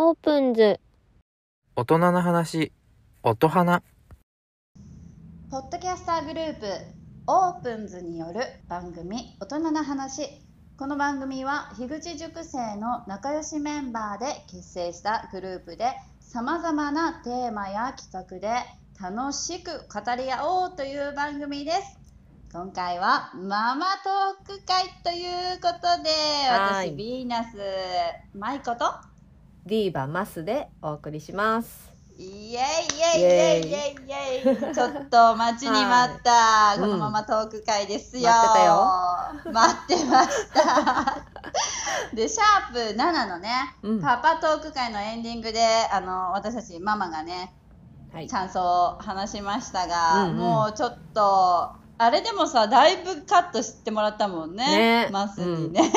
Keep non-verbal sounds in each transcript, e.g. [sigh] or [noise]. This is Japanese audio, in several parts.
オープンズ。大人の話。音花。ポッドキャスターグループ。オープンズによる番組。大人な話。この番組は樋口塾生の仲良しメンバーで結成したグループでさまざまなテーマや企画で楽しく語り合おうという番組です。今回はママトーク会ということではい。私ヴィーナス。舞子とディーバマスでお送りします。イエイイエイイエイイエイイエイ。ちょっと待ちに待った、い。このままトーク会ですよ、待ってたよ。待ってました。でシャープ7のね、うん。パパトーク会のエンディングであの私たちママがねはい。感想を話しましたが、うんうん。もうちょっとあれでもさだいぶカットしてもらったもんね。ね。マスにね、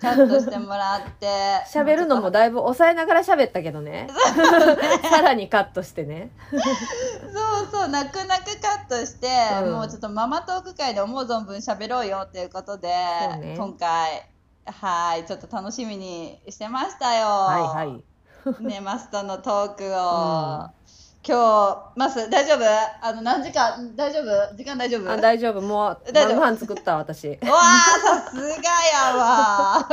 カットしてもらって喋るのもだいぶ抑えながら喋ったけどね。さらにカットしてね。そうそう泣く泣くカットして、うんもうちょっとママトーク会で思う存分喋ろうよっていうことで、ね今回はいちょっと楽しみにしてましたよ。はいはい。[laughs] ねマスとのトークを、今日マス大丈夫？あの何時間大丈夫？時間大丈夫？あ大丈夫。もう大丈夫。晩ご飯作った私。わあさすがやわ。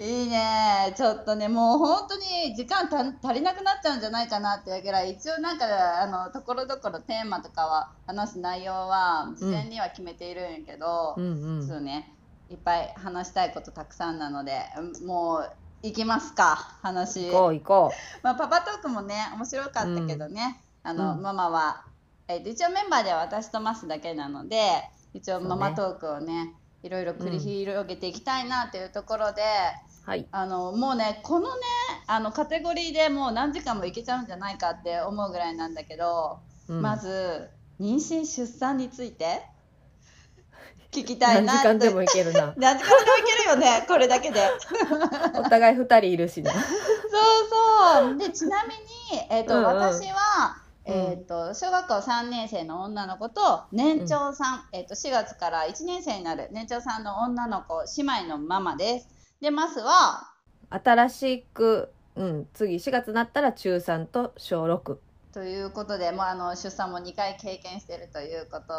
いいね。ちょっとねもう本当に時間た足りなくなっちゃうんじゃないかなっていうぐらい。一応なんかあのところどころテーマとかは話す内容は事前には決めているんやけど、うん。うん。そうね。いっぱい話したいことたくさんなのでうんもう行きますか話。行こう行こまあ、パパトークもね面白かったけどね、あのうん。ママは、えーと一応メンバーでは私とマスだけなので一応ママトークをねいろいろ繰り広げていきたいなというところで、う。はい。あのもうねこのねあのカテゴリーでもう何時間もいけちゃうんじゃないかって思うぐらいなんだけど、うん。まず妊娠出産について聞きたい何な時間でもいけるな。何時間でもい [laughs] けるよねこれだけで。[laughs] お互い二人いるしな。そうそう。で、ちなみに、えっ、と、うんうん私は、うんえっ、と、小学校3年生の女の子と、年長さん、えっ、と、4月から1年生になる年長さんの女の子、姉妹のママです。で、マスは、新しく、うん、次4月になったら中3と小6。ということで、もうあの出産も2回経験しているということ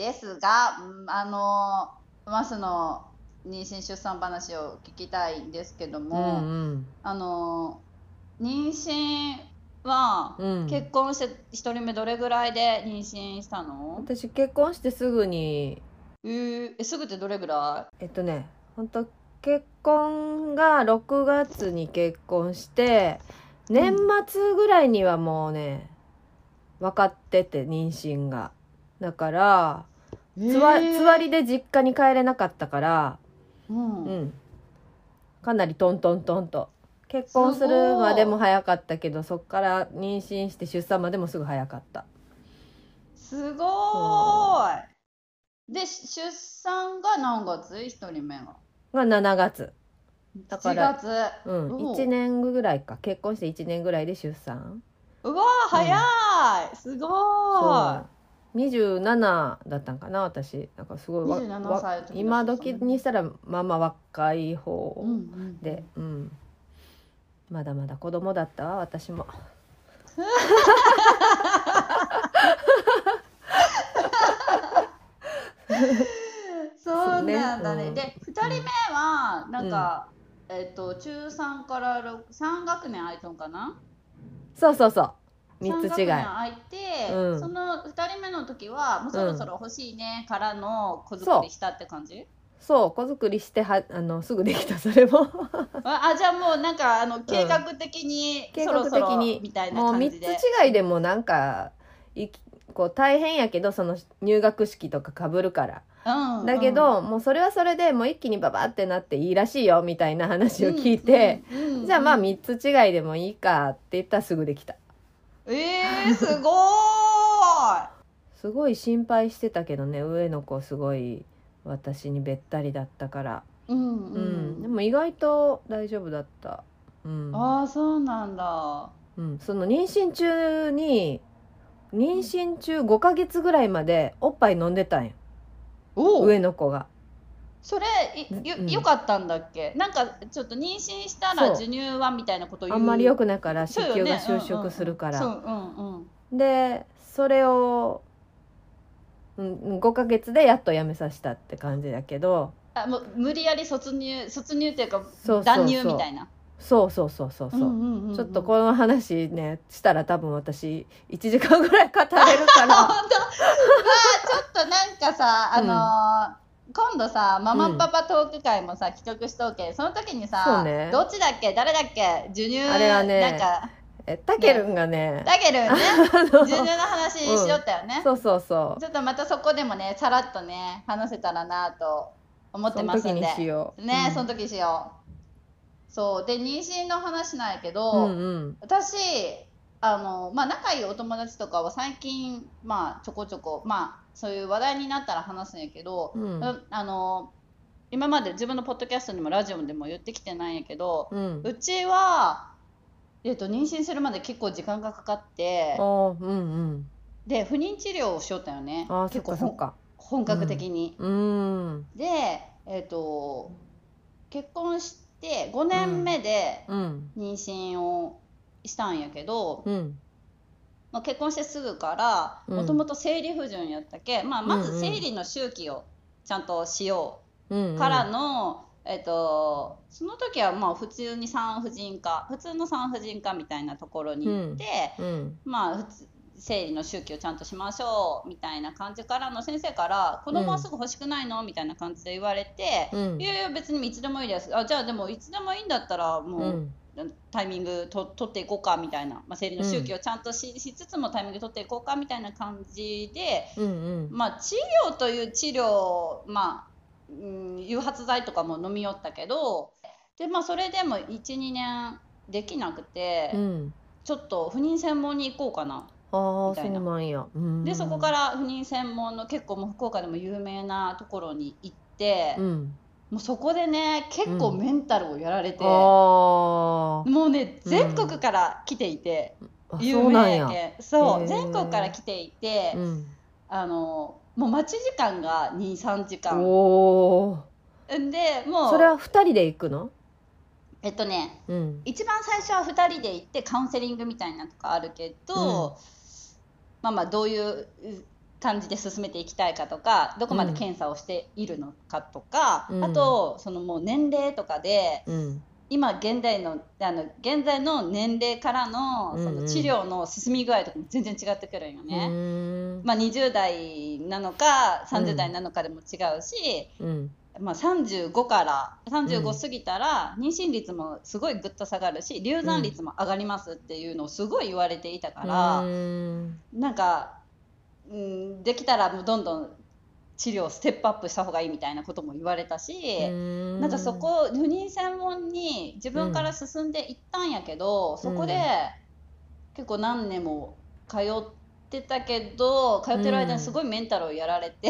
ですが、うんあの、マスの妊娠出産話を聞きたいんですけどうも、んあの、妊娠は、うん。うん。結婚して一人目どれぐらいで妊娠したの？私結婚してすぐにえーえすぐってどれぐらえっとね本当結婚が6月に結婚して年末ぐらいにはもうね分かってて妊娠がだからいつわつわりで実家に帰れなかったからうん。うん。かなりトントントンと。結婚するまでも早かったけどそっから妊娠して出産までもすぐ早かった。すごーい。でし出産が何月？一人目が。が7月。だか7ら月。うん。おう1年ぐらいか。結婚して1年ぐらいで出産。うわー早い、すごーそう27だったんかな私。なんかすごいわ27わ歳今時にしたらまあまあ若いい、方うんうん、でうん。まだまだ子供だった？わ私も。[laughs] そうなんだね。ね。で2人目はなんか、えっ、と中3から6 3学年空いとんかな？そうそうそう3 3つ違い。空いて、うん。その2人目の時はもうそろそろ欲しいねからの子作りしたって感じ、そう。子作りしてはあのすぐできたそれも。[laughs] ああじゃあもうなんかあの計画的に計画そろそろ的にみたいなもう3つ違いでもなんかいきこう大変やけどその入学式とかかぶるから。うん。だけど、もうそれはそれでもう一気にババってなっていいらしいよみたいな話を聞いて、、うんうんうんじゃあまあ3つ違いでもいいかって言ったらすぐできたえー、すごーい。すごい心配してたけどね上の子すごい私にべったりだったから、うんううんん、でも意外と大丈夫だった、うん。ああそうなんだ。うん、その妊娠中に妊娠中5ヶ月ぐらいまでおっぱい飲んでたんよ。お上の子がそれいよ,、うん。よかったんだっけ？なんかちょっと妊娠したら授乳はみたいなこと言う。あんまり良くないから子宮が収縮するから、でそれを、うん、5ヶ月でやっとやめさせたって感じだけど。あもう無理やり卒乳卒乳っていうか断乳みたいな。そうそうそうそうそう、んんんん。ちょっとこの話ねしたら多分私1時間ぐらい語れるから。[laughs] 本当？まあちょっとなんかさあのー今度さママパパトーク会もさ、企画しとうけその時にさ、ね。どっちだっけ？誰だっけ？授乳あれはねなんかえたけるんがね。だけどね。[laughs] あの授乳の話しよったよね、そうそうそう。ちょっとまたそこでもねさらっとね話せたらなと思ってますんで。ね、うん。その時しよう。そう。で妊娠の話なんやけど、うんうん。私あのまあ仲いいお友達とかは最近まあちょこちょこまあそういう話題になったら話すんやけど、うん。ああの今まで自分のポッドキャストにもラジオでも言ってきてないんやけど、うん。うちは、えっと妊娠するまで結構時間がかかってうんうん。で不妊治療をしよったよね。結構本格的に。うん。でえっ、と結婚して5年目でうん。妊娠をしたんやけど、うんまあ、結婚してすぐからうん。もともと生理不順やったけ、まあ、まず生理の周期をちゃんとしようからの、えっとその時はまあ普通に産婦人科普通の産婦人科みたいなところに行って、うん。まあ普通生理の周期をちゃんとしましょうみたいな感じからの先生から子供はすぐ欲しくないの？みたいな感じで言われて、うん。いやいや別にいつでもいいです。あじゃあでもいつでもいいんだったらもう、うんタイミングと取っていこうかみたいな、まあ、生理の周期をちゃんとし,、しつつもタイミング取っていこうかみたいな感じで、うんうん。まあ、治療という治療、まあうん、誘発剤とかも飲みよったけどで、まあ、それでも12年できなくて、うん。ちょっと不妊専門に行こうかなあみたいうなでそこから不妊専門の結構もう福岡でも有名なところに行って、うんもうそこでね結構メンタルをやられて、あもうね全国から来ていて、うなんや名やけんそう全国から来ていて、うん。あのもう待ち時間が23時間。でもうそれは二人で行くの？えっとねうん。一番最初は2人で行ってカウンセリングみたいなとかあるけど、まあまあどういう感じで進めていきたいかとかどこまで検査をしているのかとか、うん。あとそのもう年齢とかでうん。今現代のあの現在の年齢からのその治療の進み具合とかも全然違ってくるんようね。ん。まあ、20代なのか30代なのかでも違うし、うん。まあ、35からう35ん。過ぎたら妊娠率もすごいぐっと下がるし流産率も上がりますっていうのをすごい言われていたから、うん。なんか、うん、できたらもうどんどん治療をステップアップした方がいいみたいなことも言われたし、うん。なんかそこ不妊専門に自分から進んでいったんやけど、そこで結構何年も通ってたけど通ってる間にすごいメンタルをやられて、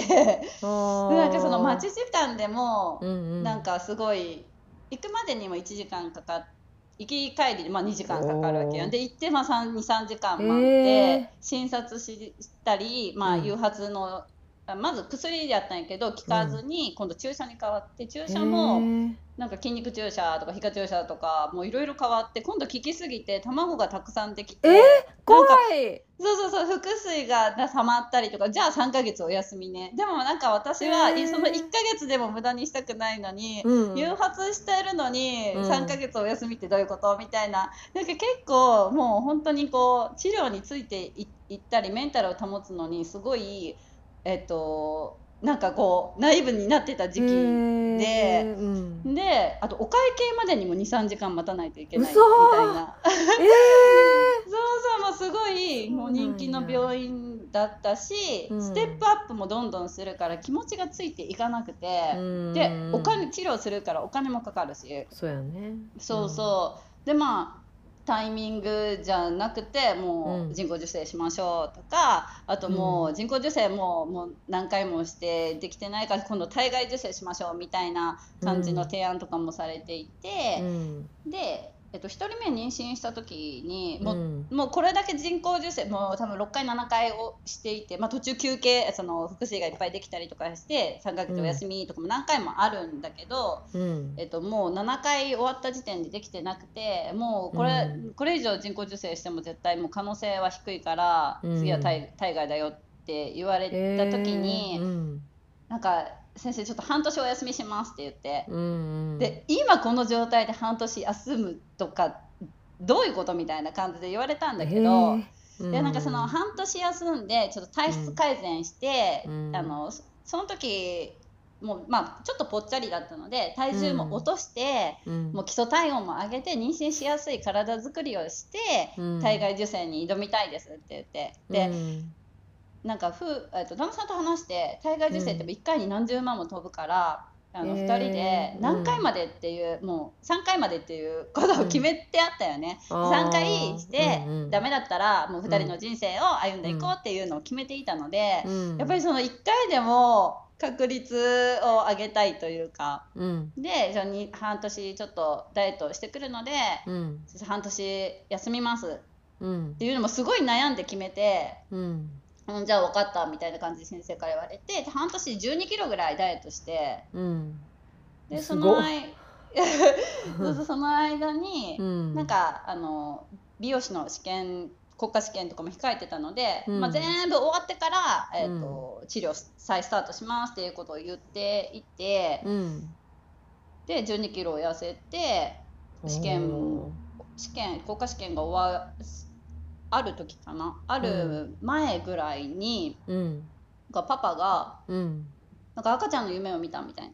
あー [laughs] なんかその待ち時間でもうんうん。なんかすごい行くまでにも1時間かかっ行き帰りでまあ2時間かかるわけよ。で行ってまあ23時間待って、診察ししたり、まあ、うん。誘発の、あまず薬やったんやけど効かずに今度注射に変わって注射もなんか筋肉注射とか皮下注射とかもういろいろ変わって今度効きすぎて卵がたくさんできて、えー怖い。そうそうそう腹水が溜まったりとかじゃあ3ヶ月お休みね。でもなんか私は、その1ヶ月でも無駄にしたくないのに、うん。誘発してるのにうん。3ヶ月お休みってどういうことみたいな。なんか結構もう本当にこう治療についていいったりメンタルを保つのにすごいえっとなんかこうナイブになってた時期でうん。であとお会計までにも23時間待たないといけないみ嘘たいな。[laughs] えそうそうもうすごいもう人気の病院だったし、うん。ステップアップもどんどんするから気持ちがついていかなくて、うん。お金治療するからお金もかかるし。そうやね。そうそう、でまあタイミングじゃなくてもうん。う人工授精しましょうとかあともう人工授精ももう何回もしてできてないから今度体外受精しましょうみたいな感じの提案とかもされていてう、ん。でえっと、1人目妊娠した時にもう,、うん。もうこれだけ人工授精もう多分6回7回をしていて、まあ、途中休憩その腹水がいっぱいできたりとかして3ヶ月お休みとかも何回もあるんだけど、うん。えっと、もう7回終わった時点でできてなくてもうこれ,、うん。これ以上人工授精しても絶対もう可能性は低いから、うん。次は体体外だよって言われた時に、えー。うん。なんか先生ちょっと半年お休みしますって言って。うんうん、で今この状態で半年休むとかどういうことみたいな感じで言われたんだけど、へー。でなんかその半年休んでちょっと体質改善して、うん。あのそその時もうまあちょっとぽっちゃりだったので体重も落として、うん。もう基礎体温も上げて妊娠しやすい体作りをして、うん。体外受精に挑みたいですって言って。で、うんなんかふ、えっと、旦那さんと話して体外受精って1回に何十万も飛ぶから、あのへー2人で何回までっていう、もう3回までっていうことを決めてあったよね、あー。3回して、うんうん。ダメだったらもう2人の人生を歩んでいこうっていうのを決めていたので、うん。やっぱりその1回でも確率を上げたいというか。うん。でじゃあに半年ちょっとダイエットをしてくるので、うん。半年休みます。っうん。ていうのもすごい悩んで決めて。うんうん、じゃあ分かったみたいな感じで先生から言われてで半年1 2キロぐらいダイエットしてうん。ですその間 [laughs] その間に、うん。なんかあの美容師の試験国家試験とかも控えてたので、うん。まあ、全部終わってから、えーと治療再スタートしますっていうことを言っていてうん。で1 2キロ痩せて試験お試験国家試験が終わある時かな。ある前ぐらいに、ーうん。がパパがうん。なんか赤ちゃんの夢を見たみたいな。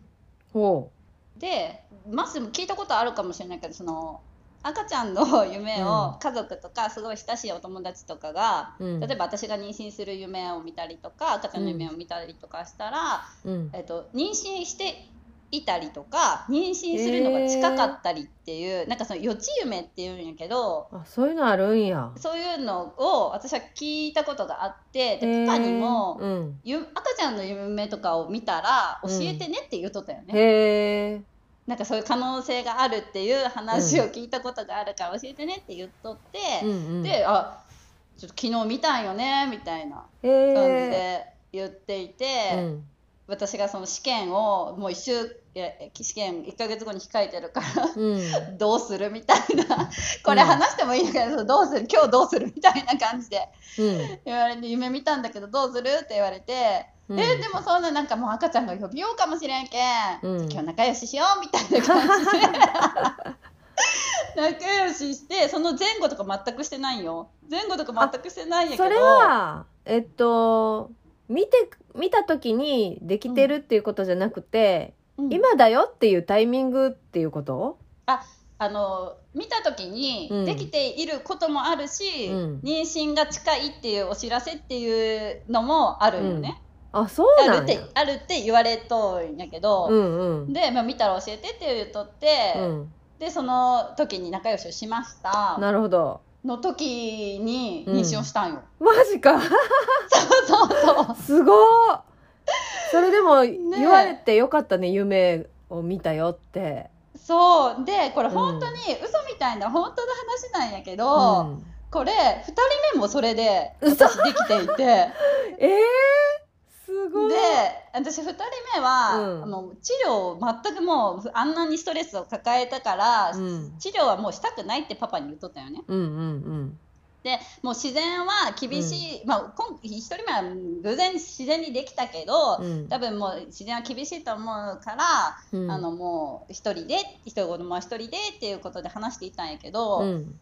ほでマス聞いたことあるかもしれないけどその赤ちゃんの [laughs] 夢うん。を家族とかすごい親しいお友達とかが、う、うん、例えば私が妊娠する夢を見たりとか赤ちゃんの夢を見たりとかしたら、うん。えっと、妊娠していたりとか妊娠するのが近かったりっていう、なんかその予知夢っていうんやけどあそういうのあるんや。そういうのを私は聞いたことがあってでパパにも、うん、ゆ赤ちゃんの夢とかを見たら教えてねって言っとったよね。へえなんかそういう可能性があるっていう話を聞いたことがあるから教えてねって言っとって、うんうん。であちょっと昨日見たんよねみたいなへ感じえで言っていて、うん私がその試験をもう一週いや試験1ヶ月後に控えてるからうん。どうするみたいな。これ話してもいいんだけど、どうする今日どうする？みたいな感じで。うん。言われて夢見たんだけどどうする？って言われて。うん。えでもそんななんかもう赤ちゃんが呼びようかもしれんけん、うん。今日仲良ししようみたいな感じで。仲良ししてその前後とか全くしてないよ。前後とか全くしてないんやけど。それはえっと見て見た時にできてるっていうことじゃなくて、うん。今だよっていうタイミングっていうこと？あの見た時にうん。できていることもあるし、うん。妊娠が近いっていうお知らせっていうのもあるよね、あそうあるってあるって言われとんやけど、うんうん。で、まあ、見たら教えてって言うとって、うん。でその時に仲良しをしました。なるほどの時に妊娠をしたんよ、マジか。そうそうすごーそれでもえ言われてよかったね夢を見たよって。そう。でこれ本当に嘘みたいな本当の話なんやけど、うん。これ2人目もそれで嘘。私できていて。[laughs] えー、すごい。で私2人目は、うん。もう治療を全くもうあんなにストレスを抱えたから、うん。治療はもうしたくないってパパに言っとったよね。うんうんでもう自然は厳しい、まあ今1人目は偶然自然にできたけど、うん。多分もう自然は厳しいと思うから、うん。あのもう一人で一人子供は一人でっていうことで話していたんやけど、うん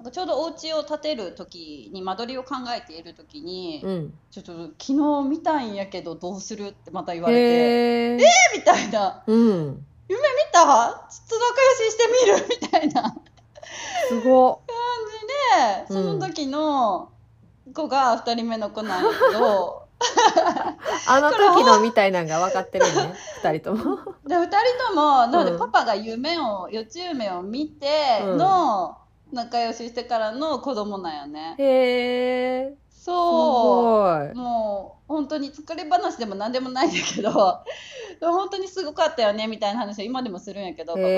なんかちょうどお家を建てる時に間取りを考えている時に、うん。ちょっと昨日見たんやけどどうするってまた言われて、へえみたいな。うん。見た？ちょっと仲良ししてみる？みたいな。感すご。じでその時の子が2人目の子なんやけど、[laughs] あの時のみたいなのが分かってるね。二人とも。で2人ともなのでうん。パパが夢を予知夢を見ての仲良ししてからの子供なんよね。へえすそう。もう本当に作り話でも何でもないんだけど本当にすごかったよねみたいな話を今でもするんやけどパパと。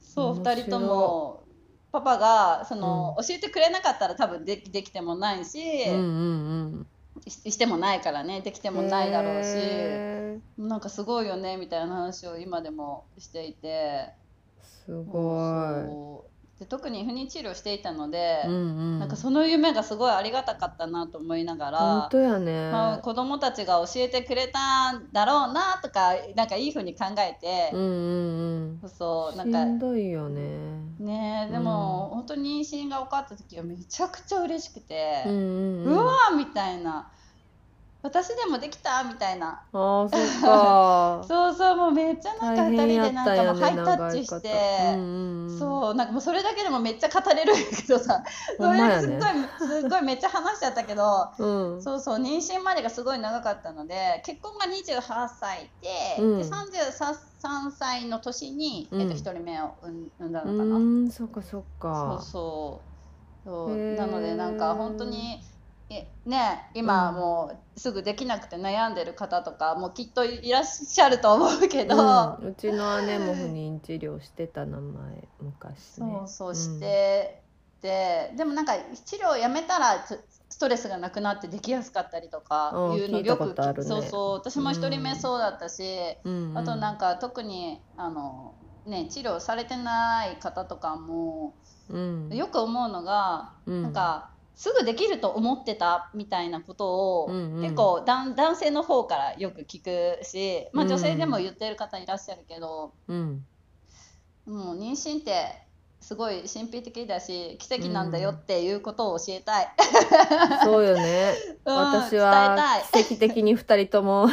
そう面白い2人ともパパがその、教えてくれなかったら多分できできてもないし、うんうんししてもないからねできてうんもないだろうしへなんかすごいよねみたいな話を今でもしていて。ーすごそうで特に不妊治療していたので、いうんうん。なんかその夢がすごいありがたかったなと思いなが本ら。当やね、まあ、子供たちが教えてくれたんだろうなとかなんかいい風に考えてうん、うんそううんしなんかんどいよね。ねでも、本当に妊娠が分かった時はめちゃくちゃ嬉しくて、うんうんうん。うわーみたいな私でもできたみたいな。あーそっか。[laughs] そうそうもうめっちゃなんか2大変や人でなんかもうハイタッチして、うんうんうん。そうなんかもうそれだけでもめっちゃ語れるけどさ [laughs] それすっごいねすっごいめっちゃ話しちゃったけど [laughs] うん。そうそう妊娠までがすごい長かったので結婚が28歳で,、うん。で33歳の年に、うん。えっと、1人目を産んだうのかな。ーんそっかそっそうかそう。そう。へー。なのでなんか本当にえね今もうすぐできなくて悩んでる方とかもきっといらっしゃると思うけど、うん、うちの姉も不妊治療してた名前昔ね。そうそうして、ででもなんか治療をやめたらストレスがなくなってできやすかったりとかうんいうのよくねそうそう。私も一人目うんそうだったし、うんうん、あとなんか特にあの、ね、治療されてない方とかもうん、よく思うのが、うん。なんかすぐできると思ってたみたいなことを、うんうん。結構男男性の方からよく聞くし、まあ、うん。女性でも言ってる方いらっしゃるけど、うん、もう妊娠ってすごい神秘的だし奇跡なんだよっていうことを教えたい。そうよね。[laughs] うん私は奇跡的に二人とも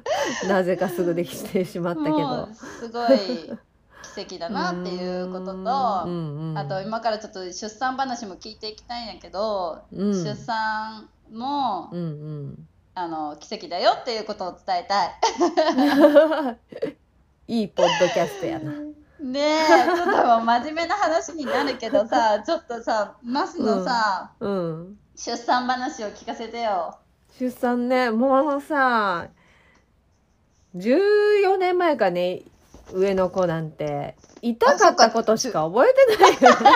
[laughs] なぜかすぐできてしまったけもどうすごい奇跡だなっていうことと、うん。うん、あと今からちょっと出産話も聞いていきたいんやけど、うん。出産も、うんうん。あの奇跡だよっていうことを伝えたい。[laughs] いいポッドキャストやな。ねえちょっと真面目な話になるけどさ [laughs] ちょっとさマスのさ、うん。出産話を聞かせてよ。出産ねもうさ14年前かね上の子なんて痛かったことしか覚えてないよね。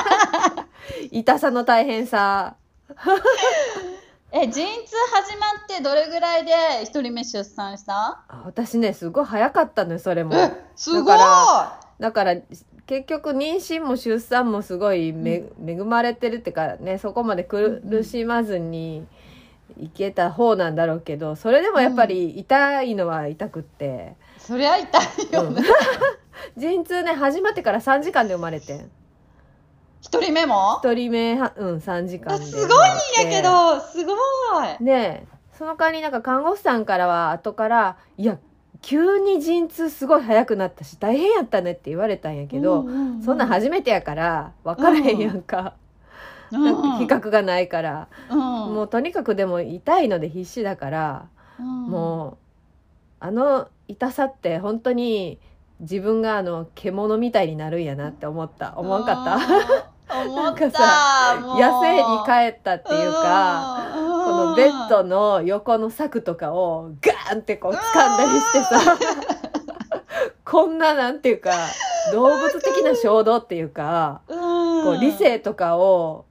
[laughs] 痛さの大変さ。[laughs] え陣痛始まってどれぐらいで一人目出産した？あ私ねすごい早かったのよそれも。えすごい。だかだから結局妊娠も出産もすごいめ、恵まれてるっていうかねそこまで苦しまずにいけた方なんだろうけどそれでもやっぱり痛いのは痛くって、そりゃ痛いよね。[laughs] 陣痛ね始まってから3時間で生まれてん。一人目も？1人目はうん3時間すごいんやけどすごい。でその代わりなんか看護師さんからは後から「いや急に陣痛すごい早くなったし大変やったね」って言われたんやけど、うんうんうんそんなん初めてやから分からへんやんか、うん。だって比較がないから、うん。もうとにかくでも痛いので必死だから、うん。もうあの痛さって本当に自分があの獣みたいになるんやなって思った。思わんかった？なんかさ野生に帰ったっていうか、うん。このベッドの横の柵とかをガーンってこう掴んだりしてさこんななんていうか動物的な衝動っていうかうん。こう理性とかを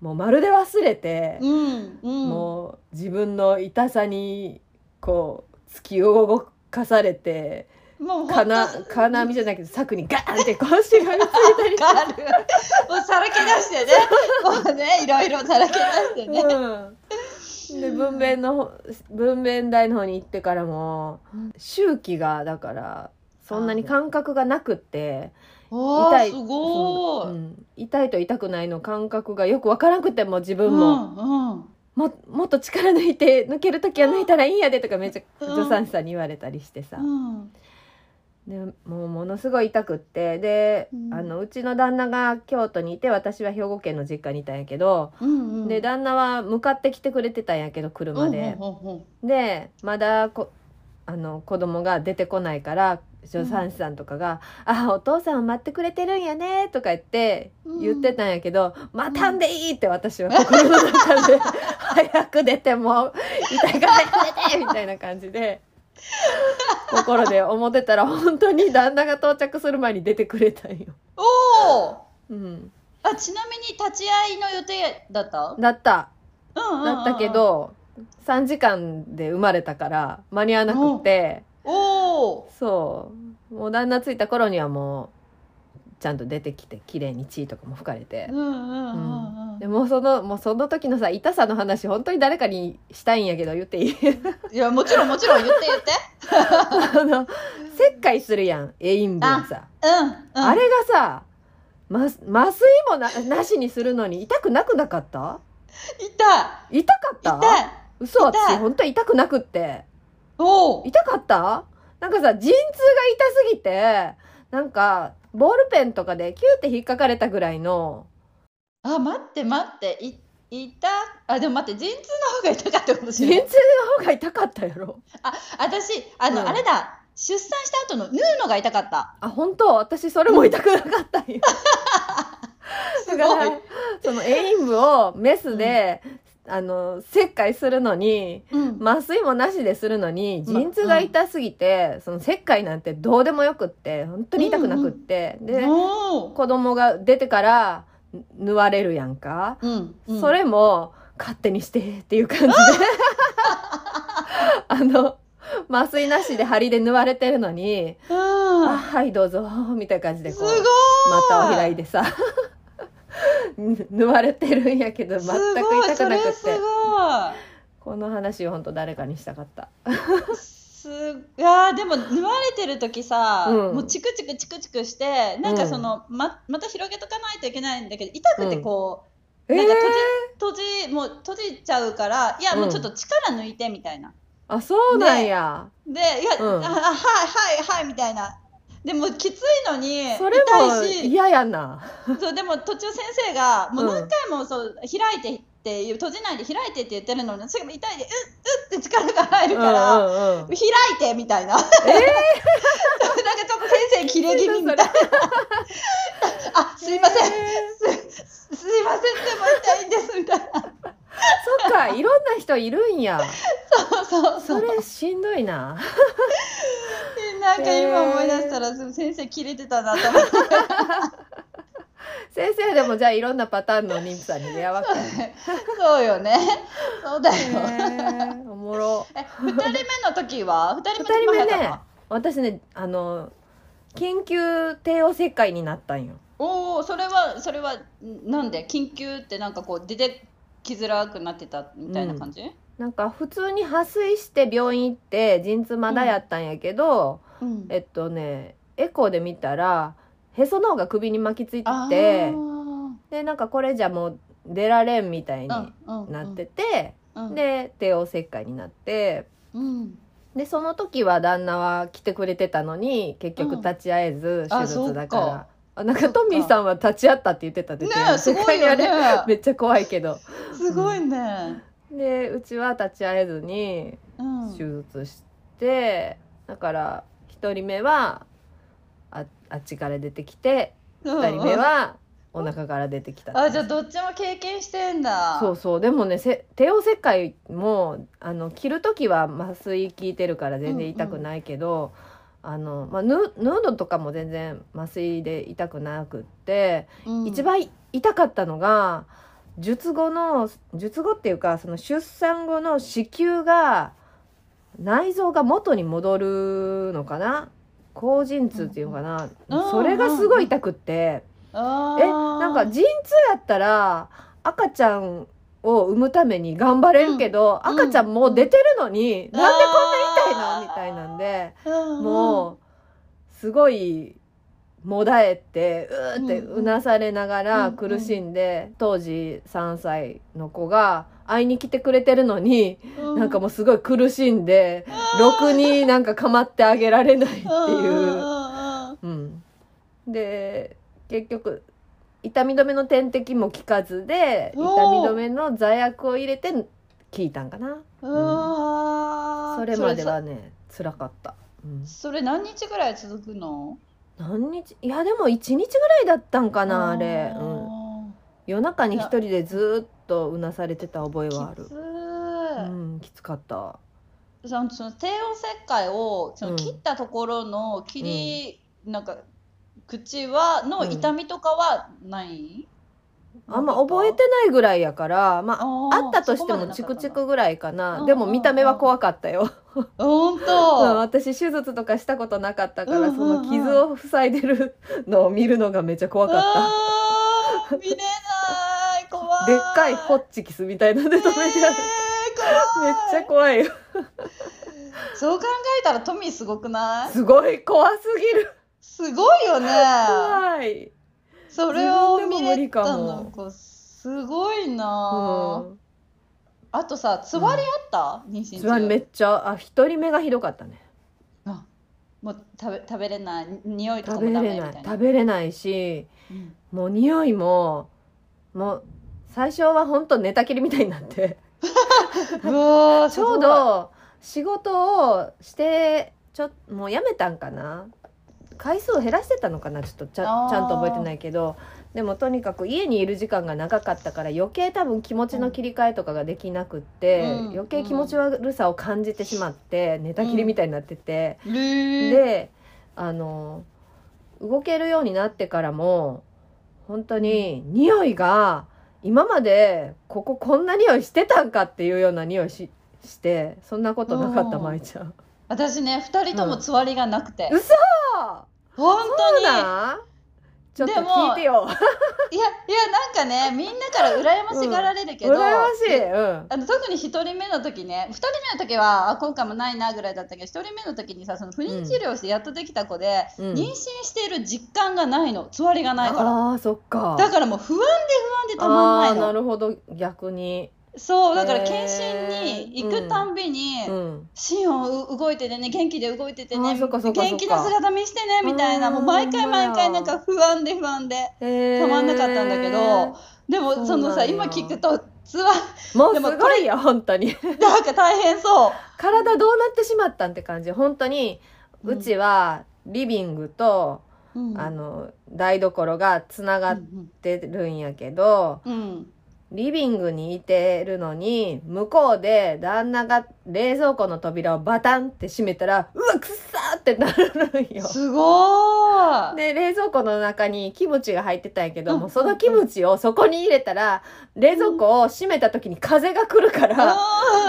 もうまるで忘れてう、ん。うん。もう自分の痛さにこう突き動かされてもう金ほんと金網じゃないけど柵にガーンってこうしがみついたりもうさらけ出してね。もうねいろいろさらけ出してね、うん、で分娩の方分娩台の方に行ってからも周期がだからそんなに感覚がなくって痛いすごい、うん、痛いと痛くないの感覚がよくわからなくても自分も、うんうんももっと力抜いて抜ける時は抜いたらいいんやでとかめっちゃうん助産師さんに言われたりしてさ、うん。でもうものすごい痛くって。で、うん。あのうちの旦那が京都にいて私は兵庫県の実家にいたんやけど、うんうん。で旦那は向かってきてくれてたんやけど車で、うんうんうん。でまだこあの子供が出てこないから助産師さんとかが「あお父さん待ってくれてるんやね」とか言ってうん。言ってたんやけど「待たんでいい!」って私は心の中で早く出てもう痛いから早く出てみたいな感じで心で思ってたら本当に旦那が到着する前に出てくれたんよ。おおうん、あちなみに立ち会いの予定だった？だった。うんうんうんうん。だったけど3時間で生まれたから間に合わなくておおそう。もう旦那着いた頃にはもうちゃんと出てきて綺麗に血とかも拭かれて。うんうんうんうんでもうそのもうその時のさ痛さの話本当に誰かにしたいんやけど言っていい？いやもちろんもちろん言って言って。あの切開するやん栄陰分さ。うん、うん、あれがさま麻酔もななしにするのに痛くなくなかった？痛い。痛かった？痛い。嘘私本当痛くなくって。おお痛かった？なんかさ陣痛が痛すぎてなんかボールペンとかでキューって引っかかれたぐらいの。あ待って待ってい痛あでも待って陣痛の方が痛かったかもし陣痛れない。の方が痛かったやろ。あ私あの、うん。あれだ。出産した後の縫うのが痛かった。あ本当？私それも痛くなかったんよ。[laughs] すごい、その栄陰部をメスで、あの切開するのにうん。麻酔もなしでするのに陣痛が痛すぎて、その切開なんてどうでもよくって本当に痛くなくって、でおー。子供が出てから縫われるやんか、うんうん。それも勝手にしてっていう感じで。[laughs] あの麻酔なしで針で縫われてるのに「うん。あはいどうぞ」みたいな感じですこう股を開いてさ [laughs] われてるんやけど全く痛くなくって。すごい。この話を本当誰かにしたかった。すごいやーでも縫われてる時さ、うん。もうチクチクチクチクしてなんかその、ままた広げとかないといけないんだけど痛くてこう、えーなんか閉じ閉じもう閉じちゃうからいやもうちょっと力抜いてみたいな、あそうなんや、でいや、うん。あはいはいはいみたいなでもきついのにそれも痛いし嫌やなそうでも途中先生がもううん何回もそう開いてっていう閉じないで開いてって言ってるのにそれも痛いでうっうっって力が入るから、うんうんうん開いてみたいな。[laughs] なんかちょっと先生切れ気味みたいな。[laughs] あ、すいません。す、すいません。でも痛いんですみたいな。そっかいろんな人いるんや。そうそうそ。そうれしんどいな。なんか今思い出したら先生切れてたなと思って。先生でもじゃあいろんなパターンの妊婦さんに出会わっそうよね。そうだたよ。おもろ。え、二人目の時は？二人目ねた私ねあの緊急帝王切開になったんよ。おお、それはそれはんなんで？緊急ってなんかこう出てきづらくなってたみたいな感じ？なんか普通に破水して病院行って陣痛まだやったんやけど、うん。えっとねエコーで見たらへその方が首に巻きついてあてー。でなんかこれじゃもう出られんみたいにうんうんなってて、うん、で帝王切開になってうん、でその時は旦那は来てくれてたのに結局立ち会えず手あ術だからあなんかトミーさんは立ち会ったって言ってたってね。すごいよね。[laughs] めっちゃ怖いけど。すごいね、でうちは立ち会えずにうん、手術して、だから1人目はああっちから出てきて2人目はお腹から出てきたってあじゃあどっちも経験してんだ。そうそう。でもねせ帝王切開もあの切る時は麻酔効いてるから全然痛くないけど、あのまあ、縫う縫うのとかも全然麻酔で痛くなくって、うん。一番痛かったのが術後の術後っていうかその出産後の子宮が内臓が元に戻るのかな？高陣痛っていうのかな、うん。それがすごい痛くって。あー。えなんか陣痛やったら赤ちゃんを産むために頑張れるけど、うん。赤ちゃんもう出てるのに、うん。なんでこんな痛いの？みたいなんで、うん。もうすごいもだえてうーってうんうなされながらうん苦しんで、当時3歳の子が会いに来てくれてるのに、うなんかもうすごい苦しんで、ろくになんか構ってあげられないっていう。うん。うん、で結局痛み止めの点滴も効かずで痛み止めの座薬を入れて効いたんかな。うんうん。それまではね辛かった、うん、それ何日ぐらい続くの？何日？いやでも1日ぐらいだったんかなあれ、うん、夜中に一人でずっとうなされてた覚えはある。きつうんきつかった。そのその帝王切開をそうん。の切ったところの切り、なんか口はの痛みとかはない、あんま覚えてないぐらいやからまああったとしてもチクチクぐらいかな。うんでも見た目は怖かったよ。ほんうんと私手術とかしたことなかったから、うんうんうん。その傷を塞いでるのを見るのがめっちゃ怖かった。見れない怖い。でっかいホッチキスみたいなので止めてある、えーめっちゃ怖いよ。そう考えたらトミーすごくない？すごい怖すぎるすごいよね。怖い。それを見れ理かたも。のこうすごいな。あ、うん。あとさつわりあった、妊娠中。つわりめっちゃあ一人目がひどかったね。あもう食べ食べれない。匂いとかもダメみたいな。食べれない。しうん。もう匂いももう最初は本当寝たきりみたいになって。[laughs] うちょうど仕事をしてちょもうやめたんかな回数を減らしてたのかなちょっとちゃちゃんと覚えてないけど。でもとにかく家にいる時間が長かったから余計多分気持ちの切り替えとかができなくって、うん。余計気持ち悪さを感じてしまって寝たきりみたいになってて、すごいでであの動けるようになってからも本当に匂いが今までこここんな匂いしてたんかっていうような匂いししてそんなことなかったうん。舞ちゃん。私ね二人ともつわりがなくて、嘘！本当に。ちょっとでも聞いてよ。いやいやなんかねみんなから羨ましがられるけど、羨ましい。うん。あの特に1人目の時ね2人目の時はあ今回もないなぐらいだったけど1人目の時にさその不妊治療してやっとできた子で、うん。妊娠している実感がないの。つわりがないから。ああそっか。だからもう不安で不安でたまんないあーなのるほど。逆に。そうだから検診に行くたんびに、うん。シオンう動いててね元気で動いててね元気な姿見してねみたいな。うん。もう毎回毎回なんか不安で不安でたまんなかったんだけどでもそのさ今聞くとつわもうですもごいよ本当に。なんか大変そう。体どうなってしまったんって感じ本当にうちはリビングと、うん。あの台所がつながっうんてるんやけど、うんリビングにいてるのに向こうで旦那が冷蔵庫の扉をバタンって閉めたらうわくっさーってなるんよ。すごーい。で冷蔵庫の中にキムチが入ってたんやけども、うんそのキムチをそこに入れたら冷蔵庫を閉めた時に風が来るから、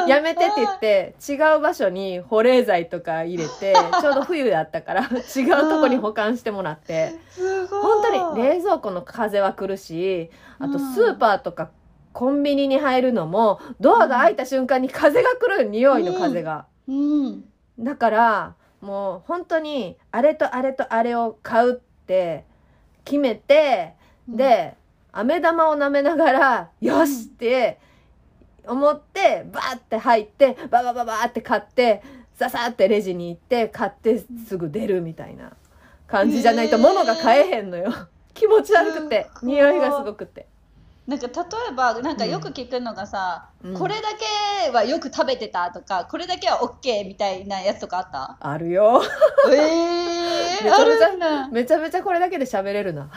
うん。やめてって言って違う場所に保冷剤とか入れて [laughs] ちょうど冬だったから違うとこに保管してもらって。すごい。本当に冷蔵庫の風は来るしあとうん。スーパーとかコンビニに入るのもドアが開いた瞬間に風が来る匂いの風が。うん。だからもう本当にあれとあれとあれを買うって決めてで飴玉を舐めながら「よし!」って思ってバーって入ってババババーって買ってささってレジに行って買ってすぐ出るみたいな感じじゃないと物が買えへんのよ。気持ち悪くて匂いがすごくてなんか例えばなんかよく聞くのがさ、うん。これだけはよく食べてたとかこれだけは OK みたいなやつとかあった？あるよ。え [laughs] めちゃめちゃめちゃめちゃこれだけで喋れるな。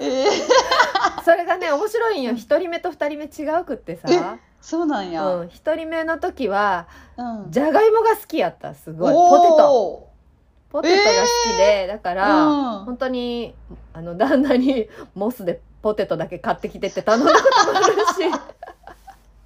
えー。[laughs] それがね面白いんよ。一人目と二人目違うくってさ。そうなんや、うん、一人目の時はうん。じゃがいもが好きやった。すごい。ポテト。トポテトが好きで、だから、うん。本当にあの旦那にモスでポテトだけ買ってきてって頼んだこともあるし。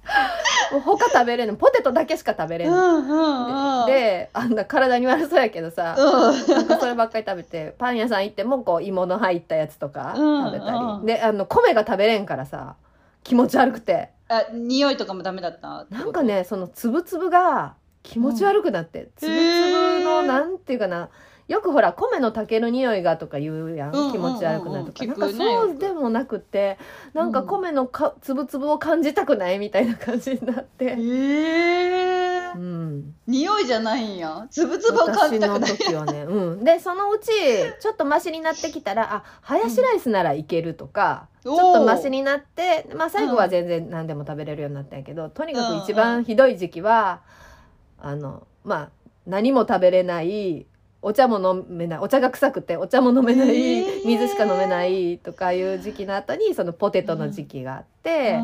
[laughs] もう他食べれんの。ポテトだけしか食べれん。うの、んうんうん。であんな体に悪そうやけどさ、うん。なんかそればっかり食べてパン屋さん行ってもこう芋の入ったやつとかうん食べたり、うんであの米が食べれんからさ気持ち悪くて。あ匂いとかもダメだったなんかねそのつぶつぶが気持ち悪くなって、つぶつぶのなんていうかなよくほら米の炊ける匂いがとか言うやん、うんうんうんうん。気持ち悪くなるとか、聞なんかくねよくそうでもなくてなんかうん米のかつぶつぶを感じたくないみたいな感じになって、えー。うん、匂いじゃないんや。つぶつぶを感じたくない。時はね、うん、でそのうちちょっとマシになってきたらあハヤシライスならいけるとか、ちょっとマシになって、まあ、最後は全然何でも食べれるようになったんやけど、とにかく一番ひどい時期は、あのまあ何も食べれないお茶も飲めないお茶が臭くてお茶も飲めない、へー。水しか飲めないとかいう時期の後にそのポテトの時期があって、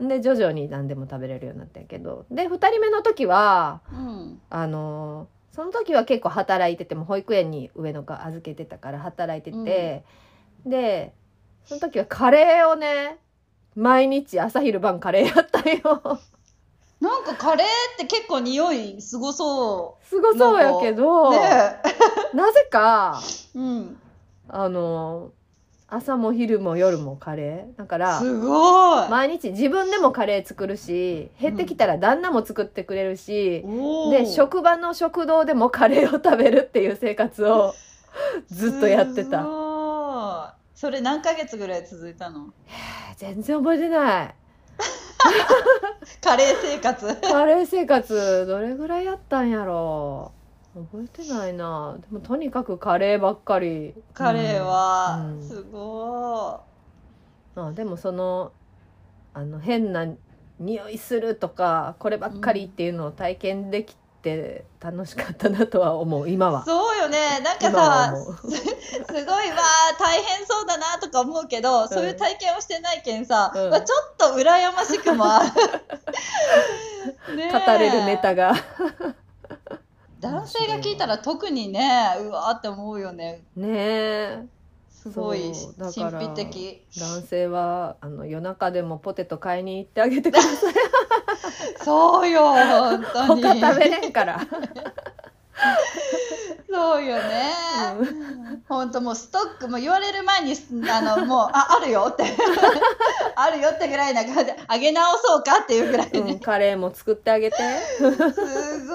で徐々に何でも食べれるようになったんやけどで2人目の時はうん。うんあのその時は結構働いてても保育園に上の子預けてたから働いてて、でその時はカレーをね毎日朝昼晩カレーやったよなんかカレーって結構匂いすごそすごそうやけど、うね。なぜかえうん。あの朝も昼も夜もカレー。だからすごい、毎日自分でもカレー作るし減ってきたら旦那も作ってくれるし、おー。で職場の食堂でもカレーを食べるっていう生活を [laughs] ずっとやってすたごい。それ何ヶ月ぐらい続いたの？[sighs] 全然覚えてない [laughs] カレー生活。カレー生活どれぐらいやったんやろ。覚えてないな。でもとにかくカレーばっかり。カレーは、うんすごあでもそのあの変な匂いするとかこればっかりっていうのを体験できて楽しかったなとは思う今いは。そうよね。なんかさ [laughs] すごいわー大変そうだなとか思うけど、そういう体験をしてないけんさ、うん。まあちょっと羨ましくも [laughs] 語れるネタが。男性が聞いたら特にねうわーって思うよね。ねえ。すごい神秘的。男性はあの夜中でもポテト買いに行ってあげてください [laughs] そうよ本当に。他食べれんから、そうよね、本当もうストックもう言われる前にあのもうああるよって。[laughs] あるよってぐらいな感じであげ直そうかっていうぐらいね、うん、カレーも作ってあげて。すご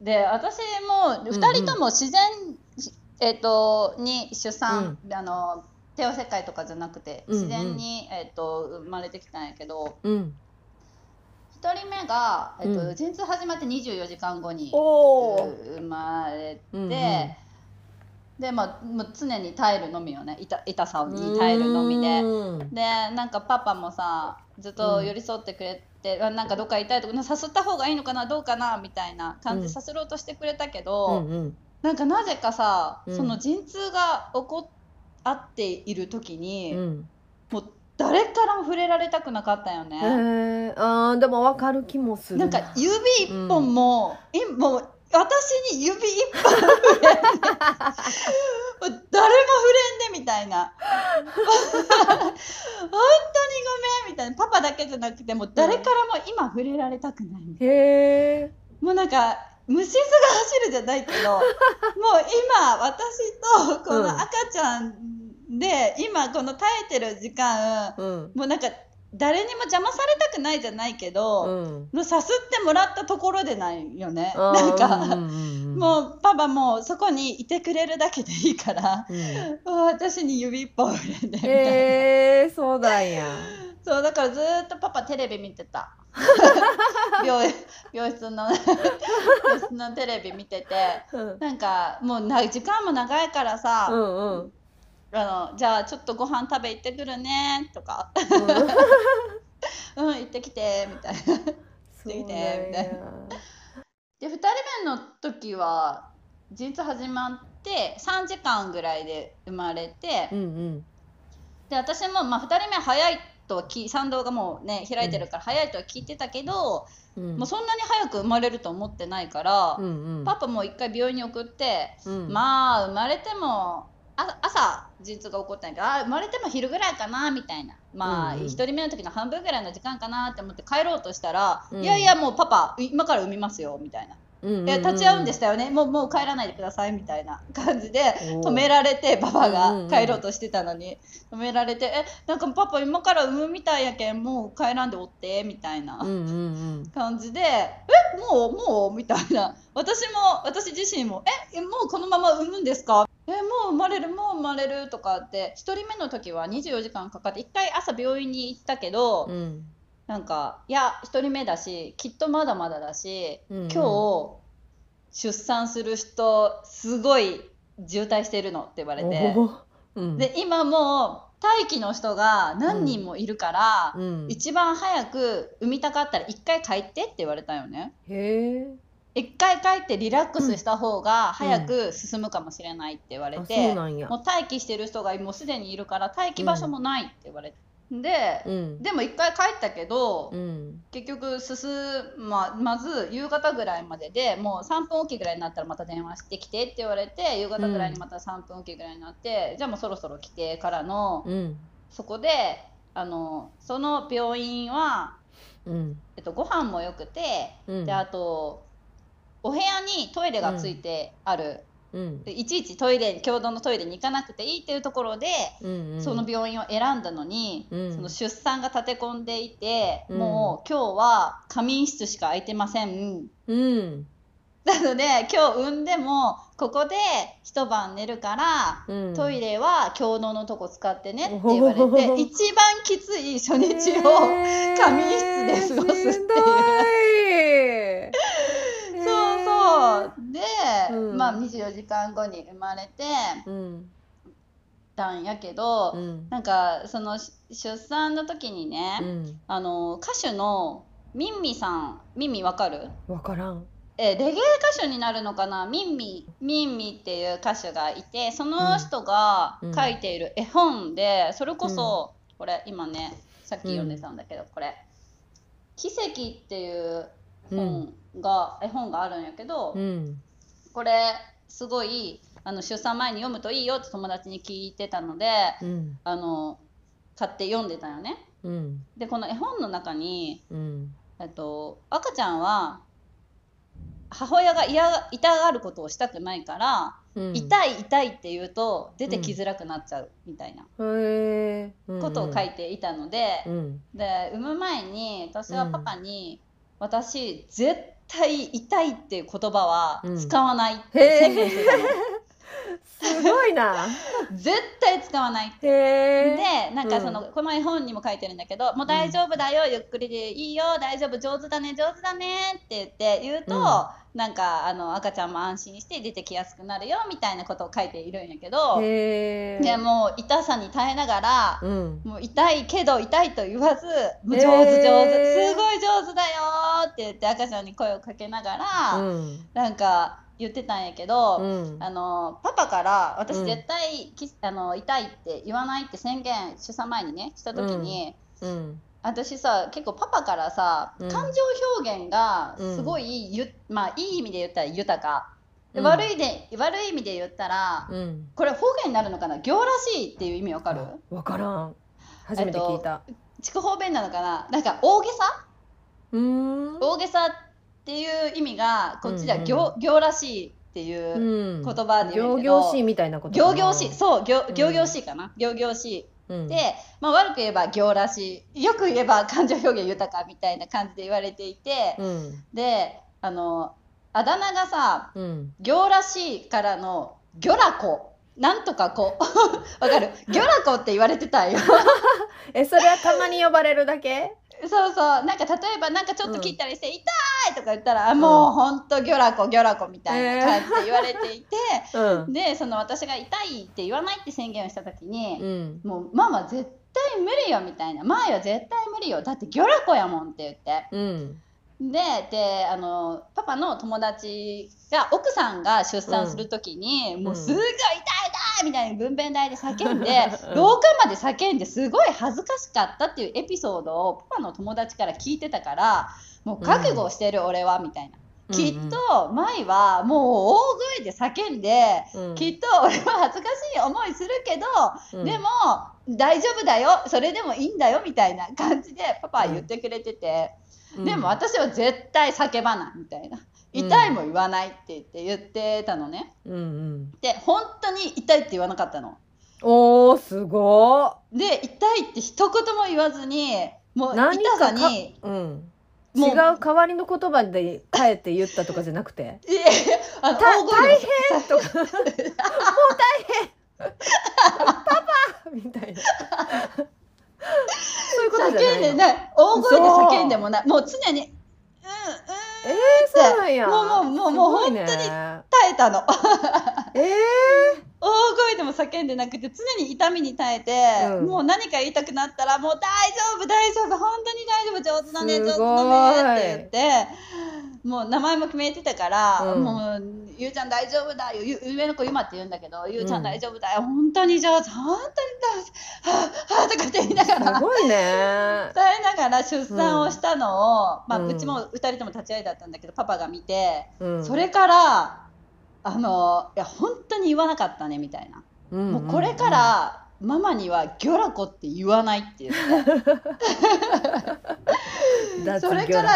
い。で私も2人とも自然、えっ、とに出産、あの帝王切開とかじゃなくてうんうん。自然に、えっと生まれてきたんやけどうん。1人目が、えっとうん。陣痛始まって24時間後に生まれて、うんうん。でまあもう常に耐えるのみよね。痛痛さに耐えるのみで。うん。でなんかパパもさずっと寄り添ってくれて、あなんかどっか痛いとこ誘った方がいいのかなどうかなみたいな感じでさせろうとしてくれたけど、うんうん。なんかなぜかさ、うん。その陣痛が起こあっている時に、うん。もう誰からも触れられたくなかったよへね。えあーでも分かる気もするな。んか指一本も、いもう私に指一本触れんで。[laughs] 誰も触れんでみたいな。[laughs] 本当にごめんみたいな。パパだけじゃなくてもう誰からも今触れられたくないみたいへえなもうなんか虫巣が走るじゃないけど [laughs] もう今私とこの赤ちゃんで、今この耐えてる時間うん。もうなんか誰にも邪魔されたくないじゃないけど、うん。もうさすってもらったところでないよね。なんか、うんうんうん。もうパパもそこにいてくれるだけでいいから、うん。私に指一本触れてみたいな、へえそうなんや。そうだからずーっとパパテレビ見てた [laughs] 病病室の [laughs] 病室のテレビ見ててうん。なんかもうな時間も長いからさ、うんうん。あのじゃあちょっとご飯食べ行ってくるねとか。うん。[laughs] 行ってきてみたいな。そうなんやみたいで2人目の時は陣痛始まって3時間ぐらいで生まれて、うんうん。で私も、まあ、2人目早いとは聞参道がもうね開いてるから早いとは聞いてたけど、うん。もうそんなに早く生まれると思ってないから、うんうん。パパも一回病院に送って、うん。まあ生まれてもあ朝陣痛が起こったんやけどあ生まれても昼ぐらいかなみたいな。まあ、うん。うん1人目の時の半分ぐらいの時間かなって思って帰ろうとしたら、うん。いやいやもうパパ今から産みますよみたいな。うんうん立ち会うんでしたよね。もうもう帰らないでくださいみたいな感じで止められてパパうんうんうん。が帰ろうとしてたのに。止められて「えなんかパパ今から産むみたいやけんもう帰らんでおって」みたいなうんうんうん。感じで「えもうもう?」みたいな。私も私自身も「えもうこのまま産むんですか?」えもう生まれるもう生まれるとかって1人目の時は24時間かかって1回朝病院に行ったけど、うんなんかいや1人目だしきっとまだまだだし、うんうん。今日出産する人すごい渋滞してるのって言われて。うん。で今もう待機の人が何人もいるから、うん。一番早く産みたかったら1回帰ってって言われたよね。へえ1回帰ってリラックスした方が早く進むかもしれないって言われて、なんや。もう待機してる人がもうすでにいるから待機場所もないって言われて、で、うん。でも一回帰ったけど、うん。結局進ままず夕方ぐらいまででもう3分おきぐらいになったらまた電話してきてって言われて夕方ぐらいにまた3分おきぐらいになって、じゃあもうそろそろ来てからの、うん。そこであのその病院は、うん。えっと、ご飯もよくて、うん。であとお部屋にトイレがついてある、うん。でいちいちトイレ共同のトイレに行かなくていいっていうところで、うんうん。その病院を選んだのに、うん。その出産が立て込んでいて、うん。もう今日は仮眠室しか空いてません。うん。なので今日産んでもここで一晩寝るから、うん。トイレは共同のとこ使ってねって言われおてー一番きつい初日を、仮眠室で過ごすっていう。しんどい。そうそうで、うん。まあ24時間後に生まれてうん。たんやけど、うん。なんかそのし出産の時にね、うん。あの歌手のミンミさんミンミわかる？わからん。えーレゲエ歌手になるのかな？ミンミミンミっていう歌手がいてその人がうん。書いている絵本で、それこそ、これ今ねさっき読んでたんだけど、これ「奇跡」っていう本が、絵本があるんやけど、うん。これすごいあの出産前に読むといいよって友達に聞いてたのでうん。あの買って読んでたよね。うん。でこの絵本の中にうん。えっと、赤ちゃんは母親が嫌が痛がることをしたくないから、うん。痛い痛いって言うと出てきづらくなっちゃうみたいな。ことを書いていたので、うん。で産む前に私はパパに、私絶対痛いっていう言葉は使わないって宣言してたの、すごいな。絶対使わない。でなんかその、この絵本にも書いてるんだけど「もう大丈夫だよ、ゆっくりでいいよ大丈夫上手だね上手だね」って言って言うと、うん。なんかあの赤ちゃんも安心して出てきやすくなるよみたいなことを書いているんやけどでもう痛さに耐えながら、うん。もう痛いけど痛いと言わずもう上手へ上ー手すごい上手だよって言って赤ちゃんに声をかけながら、うん。なんか言ってたんやけど。うん。あのパパから私うん。絶対、きあの痛いって言わないって宣言出産前にねした時に、うん。私さ結構パパからさ、うん。感情表現がすごいゆ、まあいい意味で言ったら豊か、悪いで悪い意味で言ったら、うん。これ方言になるのかな？行らしいっていう意味わかる？わからん。初めて聞いた。筑豊弁なのかな？なんか大げさ？うーん。大げさっていう意味がこっちでは行,、うん。行らしいっていううん。言葉で言う行けど、々しいみたいなこと行々しいそう行うん。行々しいかな、行々しい。うん。で、まあ、悪く言えば行らしい。よく言えば [laughs] 感情表現豊かみたいな感じで言われていて、うん。であのあだ名がさうん。行らしいからのギョラコなんとかこ。[laughs] わかる。ギョラコって言われてたんよ。[laughs] えそれはたまに呼ばれるだけ？そうそう。なんか例えばなんかちょっと切ったりして「痛い!」とか言ったら、あもうほんとギョラコギョラコみたいな感じで言われていて、うん。でその私が痛いって言わないって宣言をした時に、うん。もうママ絶対無理よみたいな。前は絶対無理よ。だってギョラコやもんって言って。うんでであのパパの友達が奥さんが出産する時に、もうすごい痛い痛いみたいに分娩台で叫んで、うん。廊下まで叫んですごい恥ずかしかったっていうエピソードをパパの友達から聞いてたからもう覚悟してる俺はみたいな、きっと舞はもう大声で叫んで、うん。きっと俺は恥ずかしい思いするけど、うん。でも大丈夫だよそれでもいいんだよみたいな感じでパパは言ってくれてて、うん。でも私は絶対叫ばないみたいな。痛いも言わないって言って言ってたのね。うんうん。で本当に痛いって言わなかったの。おーすごで痛いって一言も言わずにもう何痛かさにーうん違う代わりの言葉で帰って言ったとかじゃなくて。いやあのた大変とか。もう大変。パパみたいな。[laughs] そういうことじゃないの。叫んでない。大声で叫んでもない。もう常にうんうん。えー、そうなんや。もうもうもうもうすごいね本耐えたのえー、大声でも叫んでなくて常に痛みに耐えて、うんもう何か言いたくなったらもう大丈夫大丈夫本当に大丈夫上手だね上手だねって言ってもう名前も決めてたから、うんもうゆうちゃん大丈夫だよゆ上の子ゆまって言うんだけどゆうちゃうんん大丈夫だよ、本当に上手本当に上手はあはあとかって言いながすらごいね伝えながら出産をしたのを、まあ、うちも2人とも立ち会いだったんだけどパパが見て、うん。それからあのいや本当に言わなかったねみたいな、うんもうこれからママにはギョラコって言わないって言って脱それから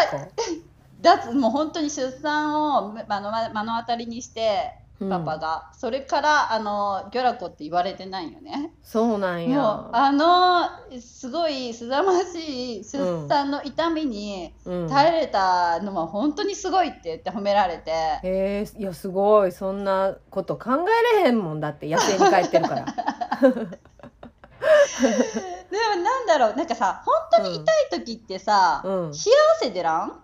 だつもう本当に出産を目の目の当たりにしてうんパパが、それからあのギョラコって言われてないよね。そうなんや。もうあのすごいすざましい出産の痛みにうん。耐えれたのは本当にすごいって言って褒められて、へえいやすごい。そんなこと考えれへんもんだって野生に帰ってるから。[laughs] でもなんだろうなんかさ本当に痛い時ってさ、うん。冷や汗出らん？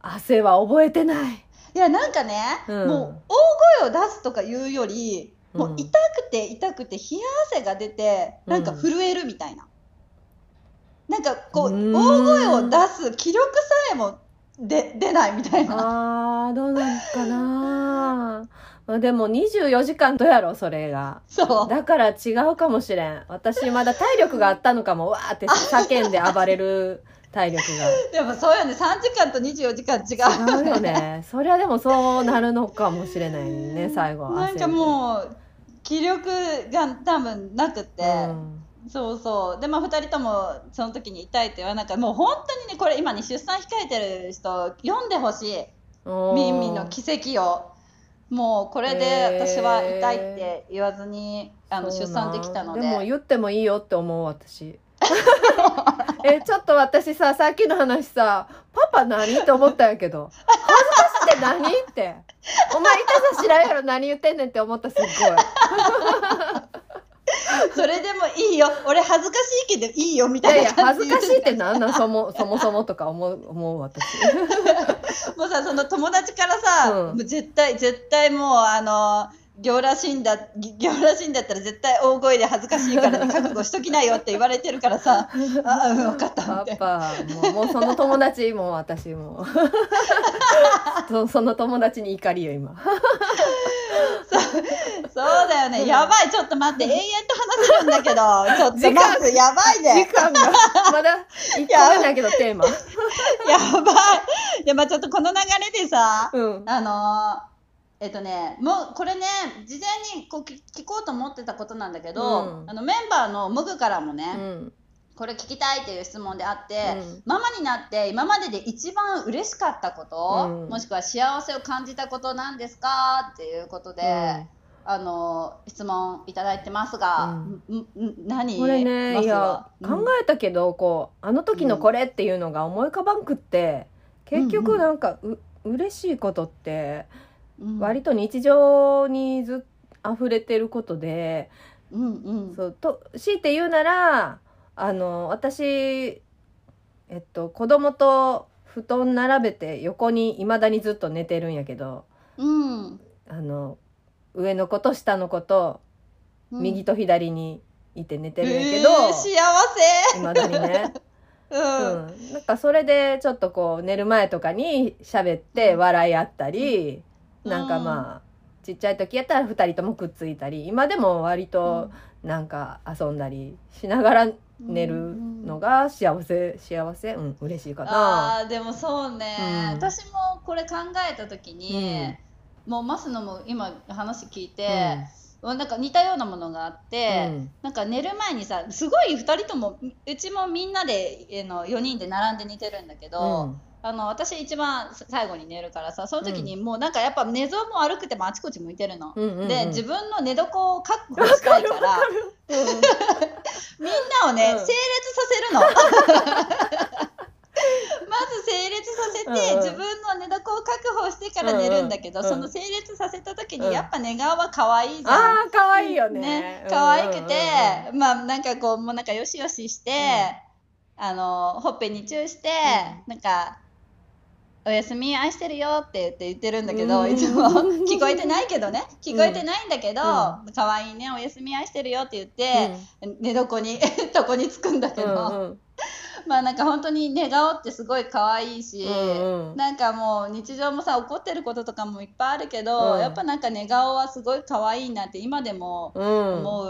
汗は覚えてないいやなんかね、うん。もう大声を出すとかいうよりもううん痛くて痛くて冷や汗が出てなんか震えるみたいな、なんかこう大声を出す気力さえもで出ないみたいな。あーどうなんかな。まあでも24時間とやろそれが。そう。だから違うかもしれん。私まだ体力があったのかもわーって叫んで暴れる体力 [laughs] でもそうよね。3時間と24時間違うが違うよね。そりゃでもそうなるのかもしれないね。最後なんかもう気力が多分なくて、うん。そうそう。でまあ2人ともその時に痛いって言わなかもう本当にねこれ今ね出産控えてる人読んでほしい。ミンミンの奇跡を。もうこれで私は痛いって言わずにあの出産できたので。でも言ってもいいよって思う私 [laughs] えちょっと私ささっきの話さパパ何って思ったんやけど。恥ずかしって何って。お前痛さ知らんやろ何言ってんねんって思ったすっごい。[laughs] それでもいいよ。俺恥ずかしいけどいいよみいやいやたいな感恥ずかしいってなんなん？そもそもそもとか思う思う私。[laughs] もうさその友達からさ、うん。もう絶対絶対もうあの行らしいんだ行らしいんだったら絶対大声で恥ずかしいからね覚悟しときなよって言われてるからさ。[laughs] あうん分かったってパパもうもうその友達もう私も。[laughs] そその友達に怒りよ今。[laughs] そうだよね。やばい。ちょっと待って。永遠と話せるんだけど。ちょっと時間待ってやばい時ね間がまだ一個目だけどテーマ。やばい。でまあちょっとこの流れでさうん。あのーえっとねもうこれね事前にこう聞聞こうと思ってたことなんだけど、うん。あのメンバーのモグからもね、うん。これ聞きたいっていう質問であって、うん。ママになって今までで一番嬉しかったこと、うん。もしくは幸せを感じたことなんですか？っていうことで、あの質問いただいてますが、ん。ん何？これねいやは考えたけどこうあの時のこれっていうのが思い浮かばんくって結局なんかう嬉しいことってうん。割と日常にずっ溢れてることで、うんうん。そうと強いて言うならあの私えっと子供と布団並べて横にいまだにずっと寝てるんやけどうん。あの上の子と下の子とうん。右と左にいて寝てるんやけど、えー幸せ。いまだにね。う、[laughs] うん。ん、なんかそれでちょっとこう寝る前とかに喋って笑い合ったり、うんなんかまあちっちゃい時やったら2人ともくっついたり今でも割となんか遊んだりしながら寝るのが幸せ幸せ？うん嬉しいかな。あーでもそうね、うん。私もこれ考えた時に、もうますのも今話聞いて、なんか似たようなものがあって、うん。なんか寝る前にさすごい2人ともうちもみんなでえーの4人で並んで寝てるんだけど、うんあの私一番最後に寝るからさその時にもうなんかやっぱ寝相も悪くてもあちこち向いてるの。うんうんうん。で自分の寝床を確保したいから [laughs] みんなをね、うん。整列させるの。[laughs] まず整列させて、うんうん。自分の寝床を確保してから寝るんだけど、うんうん。その整列させた時うん。にやっぱ寝顔は可愛いじゃん。ああ可愛いよね。ね可愛くて、うんうん。うんまあなんかこうもうなんかよしよしして、あのほっぺにチューして、なんか「おやすみ愛してるよ」って言って言ってるんだけど、うん。いつも。[laughs] 聞こえてないけどね。聞こえてないんだけどう「可愛いねおやすみ愛してるよ」って言って、寝床に [laughs] 床につくんだけど、うんうん。[laughs] まあなんか本当に寝顔ってすごい可愛いし、うんうん。なんかもう日常もさ怒ってることとかもいっぱいあるけど、うん。やっぱなんか寝顔はすごい可愛いなって今でもうん。思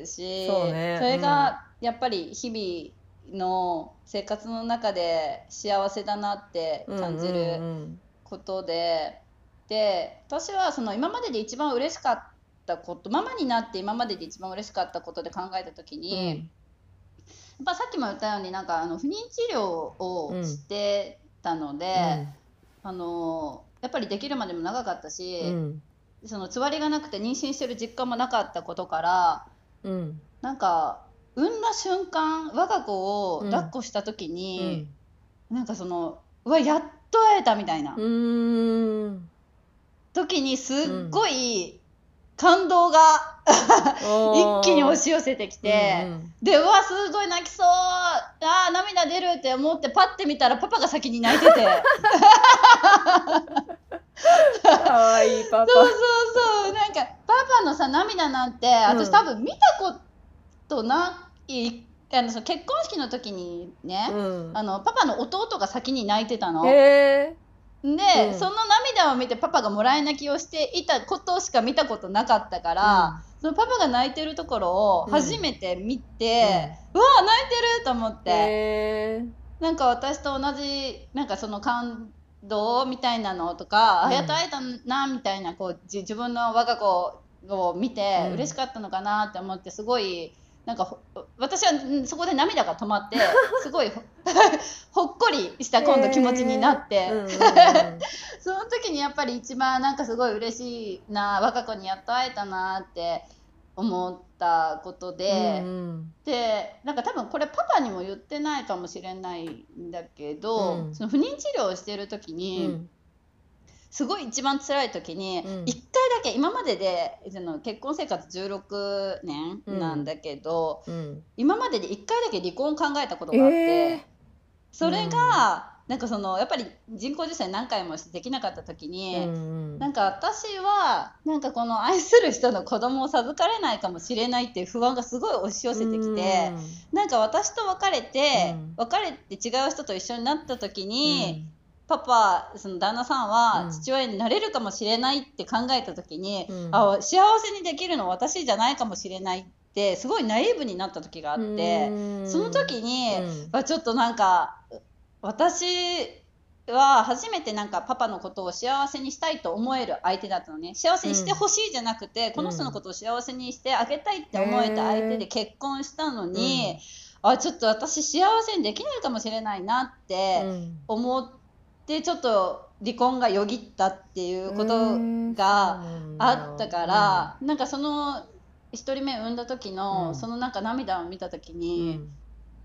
うし、そうね。れがやっぱり日々の生活の中で幸せだなって感じうんるうん。ことで、で私はその今までで一番嬉しかったことママになって今までで一番嬉しかったことで考えた時うん。に、やっぱさっきも言ったようになんかあの不妊治療をしてたので、あのやっぱりできるまでも長かったし、うん。そのつわりがなくて妊娠してる実感もなかったことからうん。なんか産んだ瞬間我が子を抱っこした時うにん、なんかそのうわやっと会えたみたいな、うん。時にすっごい感動が、一気に押し寄せてきて、うんでうわすごい泣きそう。あー涙出るって思ってパッて見たらパパが先に泣いてて。かわいいパパ。そうそうそう。なんかパパのさ涙なんて私うん。多分見たことないあのその結婚式の時にね、うん。あのパパの弟が先に泣いてたの。へえで、うん。その涙を見てパパがもらい泣きをしていたことしか見たことなかったから、そのパパが泣いてるところを初めて見て、うわ泣いてると思って、へえなんか私と同じなんかその感動みたいなのとか、うん。あやっと会えたなみたいなこうじ自分の我が子を見てうん。嬉しかったのかなって思ってすごいなんかほ私はうんそこで涙が止まって [laughs] すごいほ [laughs] ほっこりした今度気持ちになって、うんうんうん。[laughs] その時にやっぱり一番なんかすごい嬉しいな我が子にやっと会えたなって思ったことで。うんでなんか多分これパパにも言ってないかもしれないんだけど、うん。その不妊治療をしてる時うに、んすごい一番辛い時に、うん。1回だけ今まででその結婚生活16年なんだけど、うん。今までで1回だけ離婚を考えたことがあって、えそれが、なんかそのやっぱり人工授精何回もできなかった時に、ーうん。なんか私はなんかこの愛する人の子供を授かれないかもしれないっていう不安がすごい押し寄せてきて、なんか私と別れて、うん。別れて違う人と一緒になった時に、パパその旦那さんうん。は父親になれるかもしれないって考えた時に、うん。あ幸せにできるの私じゃないかもしれないってすごいナイーブになった時があって、うん。その時に、うん。あちょっとなんか私は初めてなんかパパのことを幸せにしたいと思える相手だったのね。幸せにしてほしいじゃなくて、この人のことを幸せにしてあげたいって思えた相手で結婚したのに、あちょっと私幸せにできないかもしれないなってうん。思ってちょっと離婚がよぎったっていうことがあったから、なんかその1人目産んだ時の、うん。そのなんか涙を見た時うに。ん。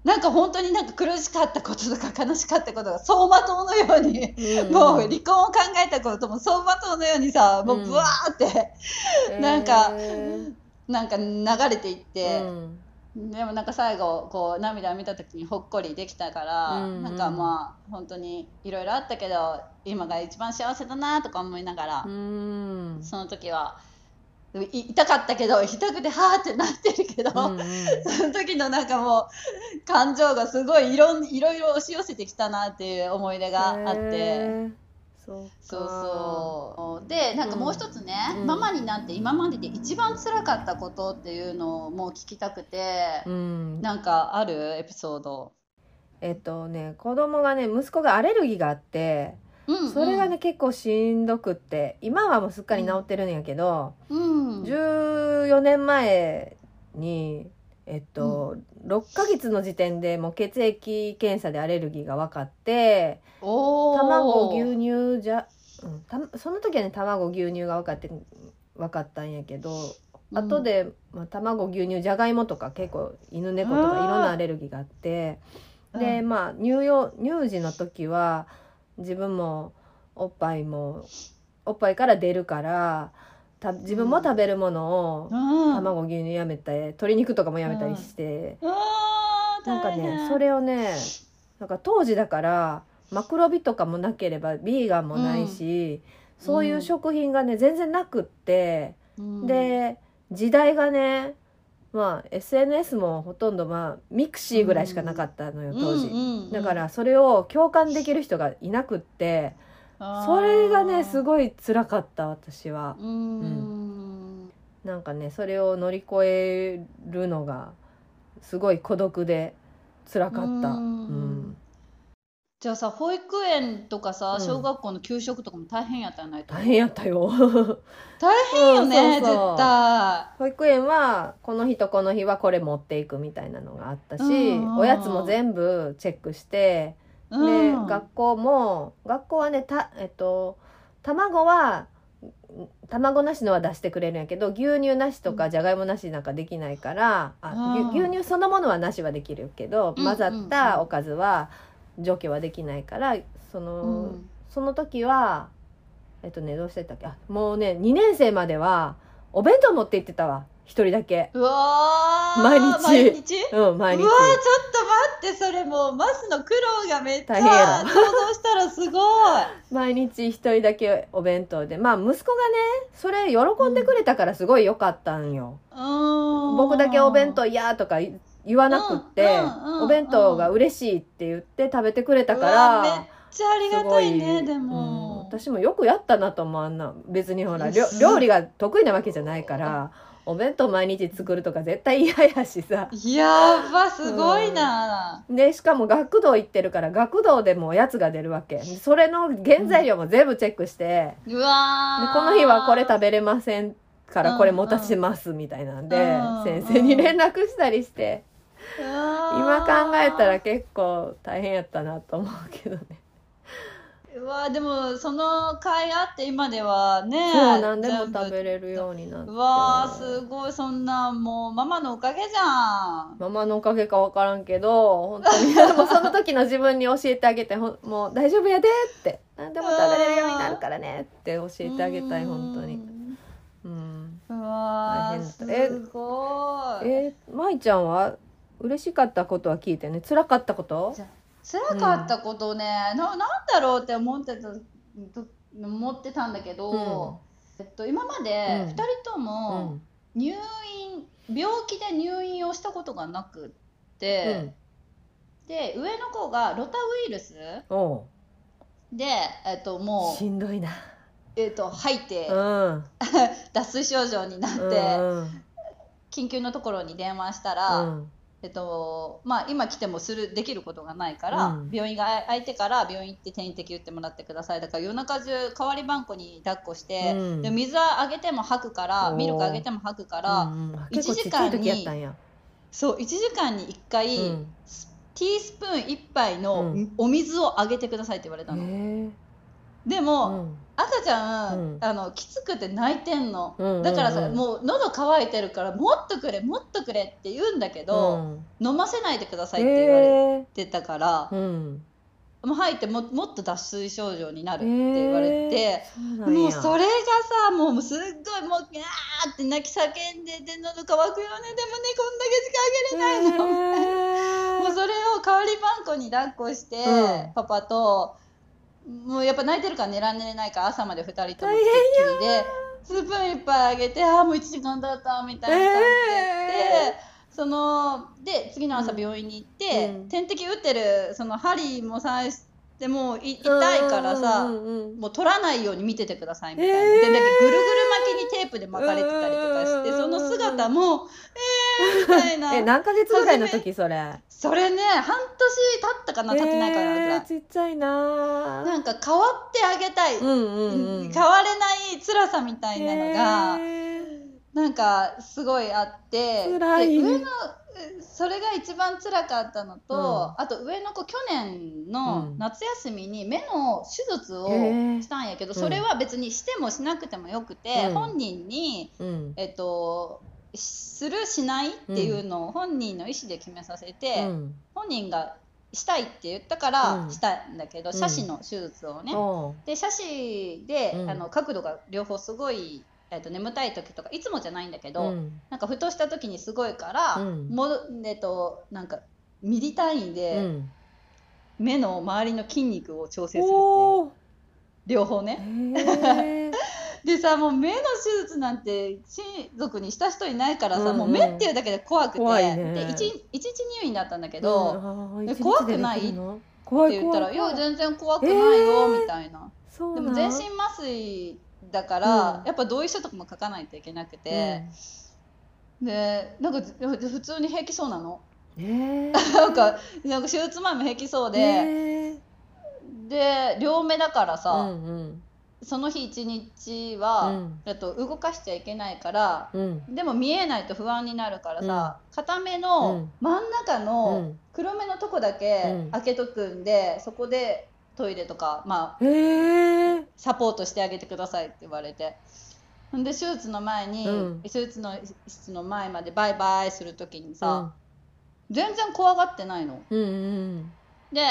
なんか本当になんか苦しかったこととか悲しかったことが走馬灯のように、うん。もう離婚を考えたことも走馬灯のようにさもうブワーって、なんかへなんか流れていっーて、うんでもなんか最後こう涙を見た時にほっこりできたから、うん。なんかまあ本当にいろいろあったけど今が一番幸せだなとか思いながら、うん。その時はい痛かったけど痛くてはーってなってるけど、うんうん。[laughs] その時のなんかもう感情がすごいいろんいろいろ押し寄せてきたなっていう思い出があって。そうか。そうでなんかもう一つね、うん。ママになって今までで一番辛かったことっていうのをもう聞きたくて、うん。なんかあるエピソード、えっとね子供がね息子がアレルギーがあってうんうん。それがね、結構しんどくって今はもうすっかり治ってるんやけど、うん、14年前にえっと、6ヶ月の時点でもう血液検査でアレルギーが分かって卵牛乳じゃ、うん、たその時はね卵牛乳が分かって分かったんやけど、うん。後で、まあ、卵牛乳じゃがいもとか結構犬猫とかいろんなアレルギーがあってでうん。まあ乳幼乳児の時は自分もおっぱいもおっぱいから出るからた自分も食べるものをうん、卵牛乳やめて鶏肉とかもやめたりして、なんかねそれをねなんか当時だからマクロビとかもなければビーガンもないし、そういう食品がね全然なくって、うん。で時代がねまあ SNS もほとんどまあミクシーぐらいしかなかったのよ当時、だからそれを共感できる人がいなくってそれがねすいごい辛かった私は。うーん。なんかねそれを乗り越えるのがすごい孤独で辛かった。ううん。ん。じゃあさ保育園とかさうん。小学校の給食とかも大変やったんやないと。大変やったよ。[laughs] 大変よね、うんそうそう。絶対。保育園はこの日とこの日はこれ持っていくみたいなのがあったし、うんうんうん。おやつも全部チェックして、でうん。学校も学校はねたえっと卵は卵なしのは出してくれるんやけど牛乳なしとかじゃがいもなしなんかできないから、あうん。牛牛乳そのものはなしはできるけど、うん混ざったおかずは除去はできないからその、うん。その時はえっとねどうしてたっけ？あもうね2年生まではお弁当持って行ってたわ一人だけ。うわー毎日。毎日？うん毎日。うわーちょっと待ってそれもうマスの苦労がめっちゃ大変やろ想像したらすごい。[laughs] 毎日一人だけお弁当で。まあ息子がねそれ喜んでくれたからすごい良かったんよ、うーん。僕だけお弁当嫌とか言わなくって、お弁当が嬉しいって言って食べてくれたからめっちゃありがたいねすごでうんも、私もよくやったなと思うあんな。別にほら料理が得意なわけじゃないからお弁当毎日作るとか絶対嫌やしさ。やばすごいな、でしかも学童行ってるから学童でもおやつが出るわけ。それの原材料も全部チェックして、うわー。でこの日はこれ食べれませんからこれ持たせますみたいなんで、うん先生に連絡したりして、うわー。今考えたら結構大変やったなと思うけどね。うわーでもその会あって今ではねそう何でも食べれるようになって。うわーすごい。そんなもうママのおかげじゃん。ママのおかげか分からんけど本当に。でもその時の自分に教えてあげてもう大丈夫やでって。何でも食べれるようになるからねって教えてあげたい本当に。うん。うわすごい。えー、舞ちゃんは嬉しかったことは聞いてね。辛かったこと？辛かったことね、ななんだろうって思ってたと思ってたんだけど、えっと、今までうん。2人とうもん。入院、病気で入院をしたことがなくって、で上の子がロタウイルスおで、えっと、うもうし、んどいな。えっと、吐いてうん。[laughs] 脱水症状になって、うん緊急のところに電話したうら、んえっとまあ、今来てもするできることがないから、うん。病院が空いてから病院行って点滴打ってもらってください。だから夜中中代わりばんこに抱っこして、うん。で水あげても吐くからミルクあげても吐くから、うんうん。一結構ちっちゃい時やったんや。そう1時間に1回、うん。ティースプーン1杯のうん。お水をあげてくださいって言われたの、へえでも、うん。赤ちゃん、うん。あのきつくて泣いてんの、うんうんうんだからさもう喉乾いてるからもっとくれもっとくれって言うんだけど、飲ませないでくださいって言われてたから、うん。もう吐いてももっと脱水症状になるって言われて、そうなんや。もうそれがさもうすっごいもうギャーって泣き叫んでで喉乾くよね。でもねこんだけしかあげれないの。へー。もうそれを代わりばんこに抱っこして、うん。パパともうやっぱ泣いてるから寝られないから朝まで2人とも大つ変きっきりでスプーンいっぱいあげてああもう1時間経ったみたいな感じで。やって、そので次の朝病院に行って、うん。点滴打ってるその針も刺してもうい痛いからさ、うんうん。うんもう取らないように見ててくださいみたいな、へー。でだけぐるぐる巻きにテープで巻かれてたりとかしてうんその姿もえーみたいな。[laughs] え何ヶ月ぐらいの時それ？それね半年経ったかな経ってないかなえーちっちゃいな。なんか変わってあげたい、うんうんうん変われない辛さみたいなのが、へー。なんかすごいあって。で上のそれが一番辛かったのと、うん。あと上の子去年うのん。夏休みに目の手術をしたんやけど、うん。それは別にしてもしなくてもよくて、うん。本人に、うん。えっと、するしないっていうのを本人の意思で決めさせて、うん。本人がしたいって言ったからうん。したんだけど、うん。斜視の手術をね、おう。で斜視で、うん。あの角度が両方すごい、えっと眠たい時とかいつもじゃないんだけど、うん。なんかふとした時にすごいから、うん。もえっとなんかミリ単位うでん。目の周りの筋肉を調整するっていう、両方ね [laughs] でさもう目の手術なんて親族にした人いないからさ、うんうん。もう目っていうだけで怖くて。怖いね。で一日一日入院だったんだけど、えうん。怖くない？って言ったら「いや全然怖くないよ」えー。みたいな。なん。も全身麻酔だから、うん。やっぱ同意書とかも書かないといけなくて、でなんか普通に平気そうなの。うん、えー、[laughs] なんかなんか手術前も平気そうで、えで両目だからー、さ、うんその日一日うは、んだと動かしちゃいけないからうん。うんでも見えないと不安になるからさ、片目うのん。真ん中うのん。黒目のとこだけうん。開けとくんで、そこでトイレとか、まあ、えー、サポートしてあげてくださいって言われて。で手術の前に、うん。手術の室の前までバイバイする時にさ、全然怖がってないの。うんうんうん。で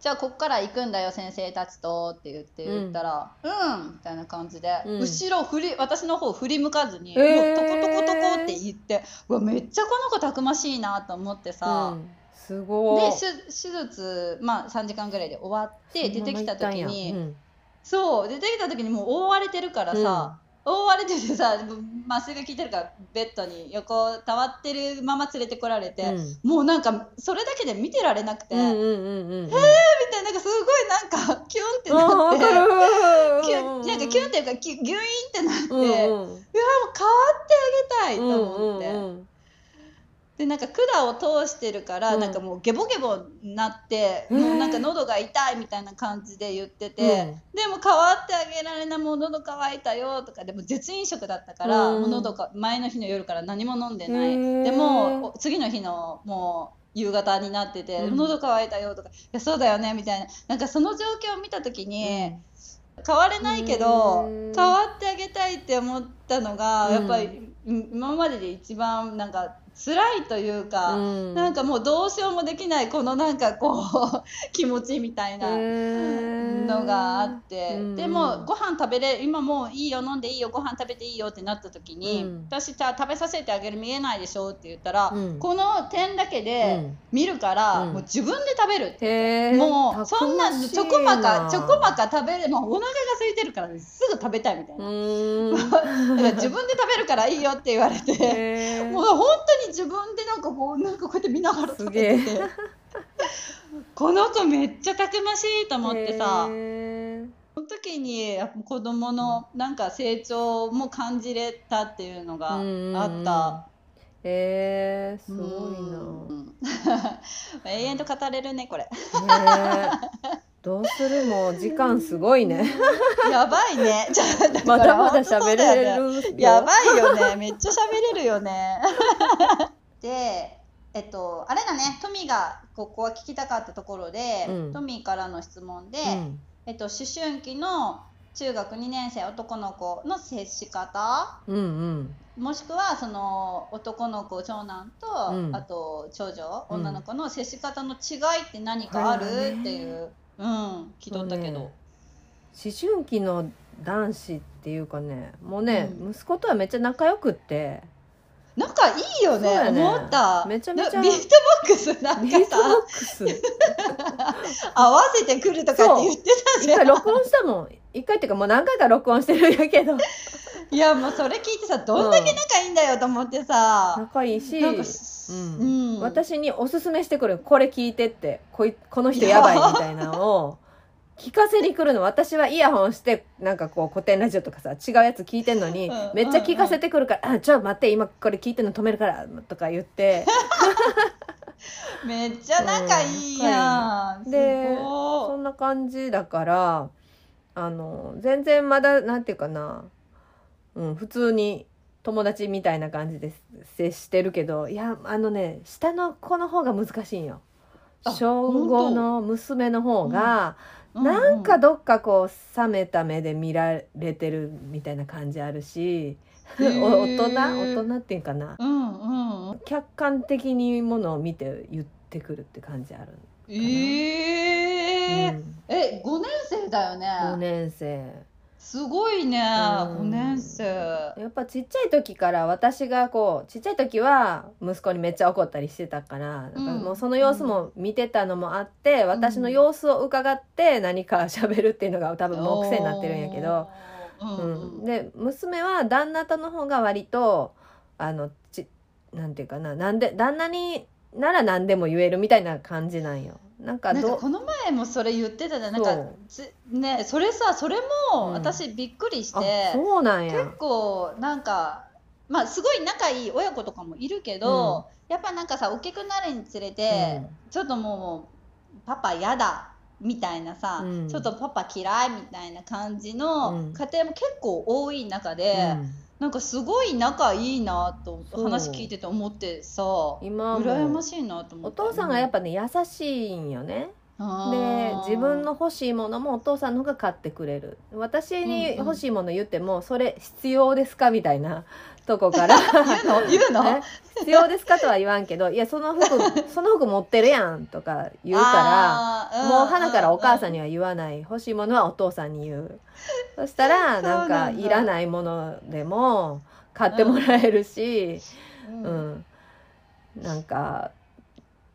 じゃあこっから行くんだよ先生たちとって言って言ったら「うん」みたいな感じで、うん。後ろ振り私の方振り向かずに、えー。もうトコトコトコって言ってうわめっちゃこの子たくましいなと思ってさ、うん。すごい。で手手術、まあ、3時間ぐらいで終わって出てきた時に、うん。そう出てきた時にもう覆われてるからさ、覆われててさ麻酔が効いてるからベッドに横たわってるまま連れてこられて、うん。もうなんかそれだけで見てられなくて。うんうんうんうん。みたいななんかすごいなんかキュンってなってキュンなんかキュンっていうかギュイーンってなって、うんうん。うわもう変わってあげたいと思って、うんうんうんでなんか管を通してるから、うん。なんかもうゲボゲボになって、もうなんか喉が痛いみたいな感じで言ってて、でも変わってあげられないもう喉乾いたよとかでも絶飲食だったから、うん。もう喉が前の日の夜から何も飲んでない。でもお次の日のもう夕方になってて、うん。喉乾いたよとかいやそうだよねみたいな。なんかその状況を見た時に、変われないけどうん。変わってあげたいって思ったのが、うんやっぱりうん。今までで一番なんか辛いというか、うん。なんかもうどうしようもできないこのなんかこう [laughs] 気持ちみたいなのがあって、うんでもご飯食べれ今もういいよ飲んでいいよご飯食べていいよってなった時に、うん。私じゃあ食べさせてあげる見えないでしょって言ったら、うん。この点だけでうん。見るから、うん。もう自分で食べるって。もうそんなちょこまかちょこまか食べれもうお腹が空いてるからすぐ食べたいみたいな、[laughs] だから自分で食べるからいいよって言われて、もう本当に自分でなんかこうなんかこうやって見ながら食べてて [laughs] この子めっちゃたくましいと思ってさその時に子供のなんか成長も感じれたっていうのがあった。へーすごいな。うん。[laughs] 永遠と語れるねこれ。ねえどうするもう時間すごいね。やばいね。まだまだ喋れるよ。やばいよね。めっちゃ喋れるよね。で、えっと、あれだね、トミーがここは聞きたかったところで、うん。トミーからの質問で、うん。えっと、思春期の中学2年生男の子の接し方うんうん。もしくはその男の子長男と、うん。あと長女うん。女の子の接し方の違いって何かある、っていう、うん、聞いとったけど。ね思春期の男子っていうかねもうね、う息子とはめっちゃ仲良くって。仲いいよねね。思った。めちゃめちゃなビートボックスなんかさ。ックス。[laughs] 合わせてくるとかって言ってたじゃん。録音したもん一回っていうかもう何回か録音してるんやけど。いやもうそれ聞いてさどんだけ仲いいんだよと思ってさ、仲いいし、うん。うん。私におすすめしてくるこれ聞いてってこいこの人やばいみたいなのを [laughs] 聞かせに来るの私はイヤホンしてなんかこう古典ラジオとかさ違うやつ聞いてんのに、うん。めっちゃ聞かせてくるから「あちょ待って今これ聞いてんの止めるから」とか言って。[laughs] めっちゃ仲いいやん、う [laughs] んでそんな感じだからあの全然まだなんていうかな、うん、普通に友達みたいな感じで接してるけどいやあのね下の子の方が難しいんよ。あ小5の娘の方が、いなんかどっかこう冷めた目で見られてるみたいな感じあるし、[laughs] 大人？大人っていうかな。うんうん。客観的にものを見て言ってくるって感じある、ええうん。え5年生だよね。5年生。すごいね、うん。5年生。やっぱちっちゃい時から私がこうちっちゃい時は息子にめっちゃ怒ったりしてたからだからもうその様子も見てたのもあって、私の様子を伺って何か喋るっていうのが多分もう癖になってるんやけど、うん。うん、で娘は旦那との方が割とあのちなんていうかななんで旦那になら何でも言えるみたいな感じなんよ。なんかこの前もそれ言ってたじゃん。なんかねそれさそれうん。も私びっくりしあて、そうなんや。結構なんかまあすごい仲いい親子とかもいるけど、やっぱなんかさ大きくなるにつれて、ちょっともうパパ嫌だみたいなさ、うん。ちょっとパパ嫌いみたいな感じのうん。家庭も結構多い中で、なんかすごい仲いいなと話聞いてて思ってさ今も。羨ましいなと思おって。父さんがやっぱね優しいんよね。あでー自分の欲しいものもお父さんの方が買ってくれる。私に欲しいもの言っても、それ必要ですか？みたいなとこから。[laughs] 言うの？言うの？ね必要ですかとは言わんけどいやその服 [laughs] その服持ってるやんとか言うからもう花からお母さんにには言わない。欲しいものはお父さんに言う。そしたら [laughs] なんなんだいらないものでも買ってもらえるし、うん。うん、なんか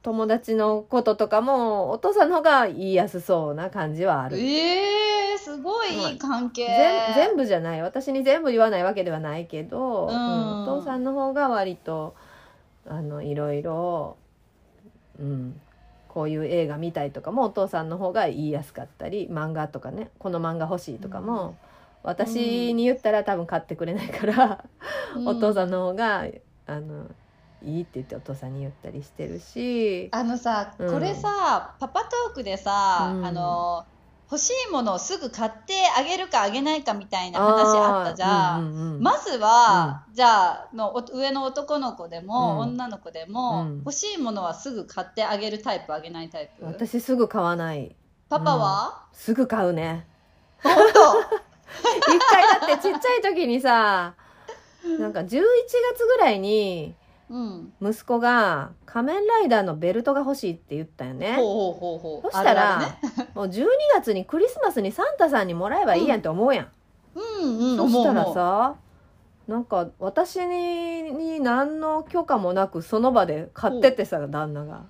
友達のこととかもお父さんの方が言いやすそうな感じはある。えー、すごいいい関係、全全部じゃない。私に全部言わないわけではないけど、うん。うんお父さんの方が割とあのいろいろ、うん、こういう映画見たいとかもお父さんの方が言いやすかったり漫画とかねこの漫画欲しいとかも、私に言ったら多分買ってくれないから、[laughs] お父さんんの方があのいいって言ってお父さんに言ったりしてるし。あのさ、うん。これさパパトークでさ、うん。あの欲しいものをすぐ買ってあげるかあげないかみたいな話あったじゃん。うんうんうんまずは、じゃあのお上の男の子でも、うん。女の子でも、うん。欲しいものはすぐ買ってあげるタイプあげないタイプ？私すぐ買わない。パパは、すぐ買うね。本 [laughs] 一回だってちっちゃい時にさなんか11月ぐらいに当うん。息子が「仮面ライダーのベルトが欲しい」って言ったよね。ほうほうほうほう。そしたらあるあるね。[laughs] もう12月にクリスマスにサンタさんにもらえばいいやんって思うやん、うんうん。そしたらさなんか私にに何の許可もなくその場で買ってってさ旦那が。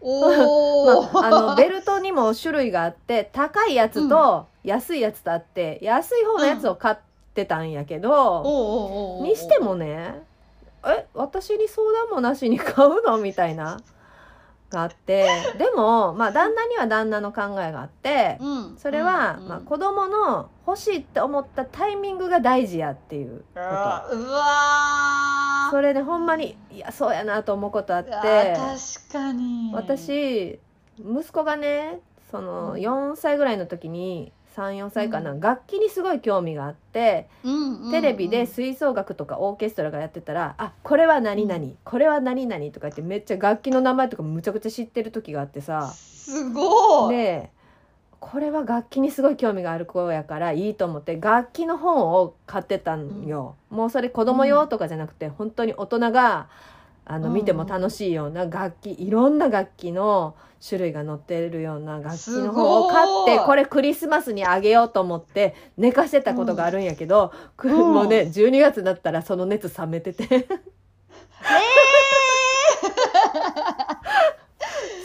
おお、[laughs] まあ、あのベルトにも種類があって高いやつと安いやつとあって、安い方のやつを買ってたんやけど、おうおうおうおうにしてもねえ私に相談もなしに買うの？みたいな。があって。でもまあ旦那には旦那の考えがあって。うん。それは、うんまあ、子供の欲しいって思ったタイミングが大事やっていうこあと。うわー。それでほんまにいやそうやなと思うことあっあてー確かに。私息子がねそのうん。4歳ぐらいの時に34歳かな、うん。楽器にすごい興味があってうんテレビで吹奏楽とかオーケストラがやってたら「あこれは何々、うこれは何々」とか言ってめっちゃ楽器の名前とかむちゃくちゃ知ってる時があってさ。すごい。でこれは楽器にすごい興味がある子やからいいと思って楽器の本を買ってたんよ、もうそれ子供用とかじゃなくて、本当に大人があのうん。見ても楽しいような楽器いろんな楽器の種類が載ってるような楽器の本を買ってこれクリスマスにあげようと思って寝かしてたことがあるんやけど、くうん。もうね12月だったらその熱冷めてて。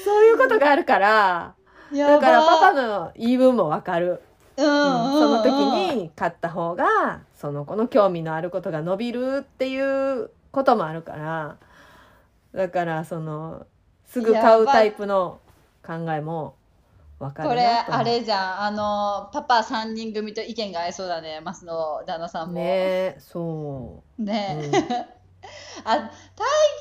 そういうことがあるからだからパパの言い分もわかる。うんうんその時にに買った方がその子の興味のあることが伸びるっていうこともあるからだからそのすぐ買うタイプの考えも分かるこれあれじゃんあのパパ3人組と意見が合いそうだねマスの旦那さんも。ねえそう、ねうん。[laughs] あ大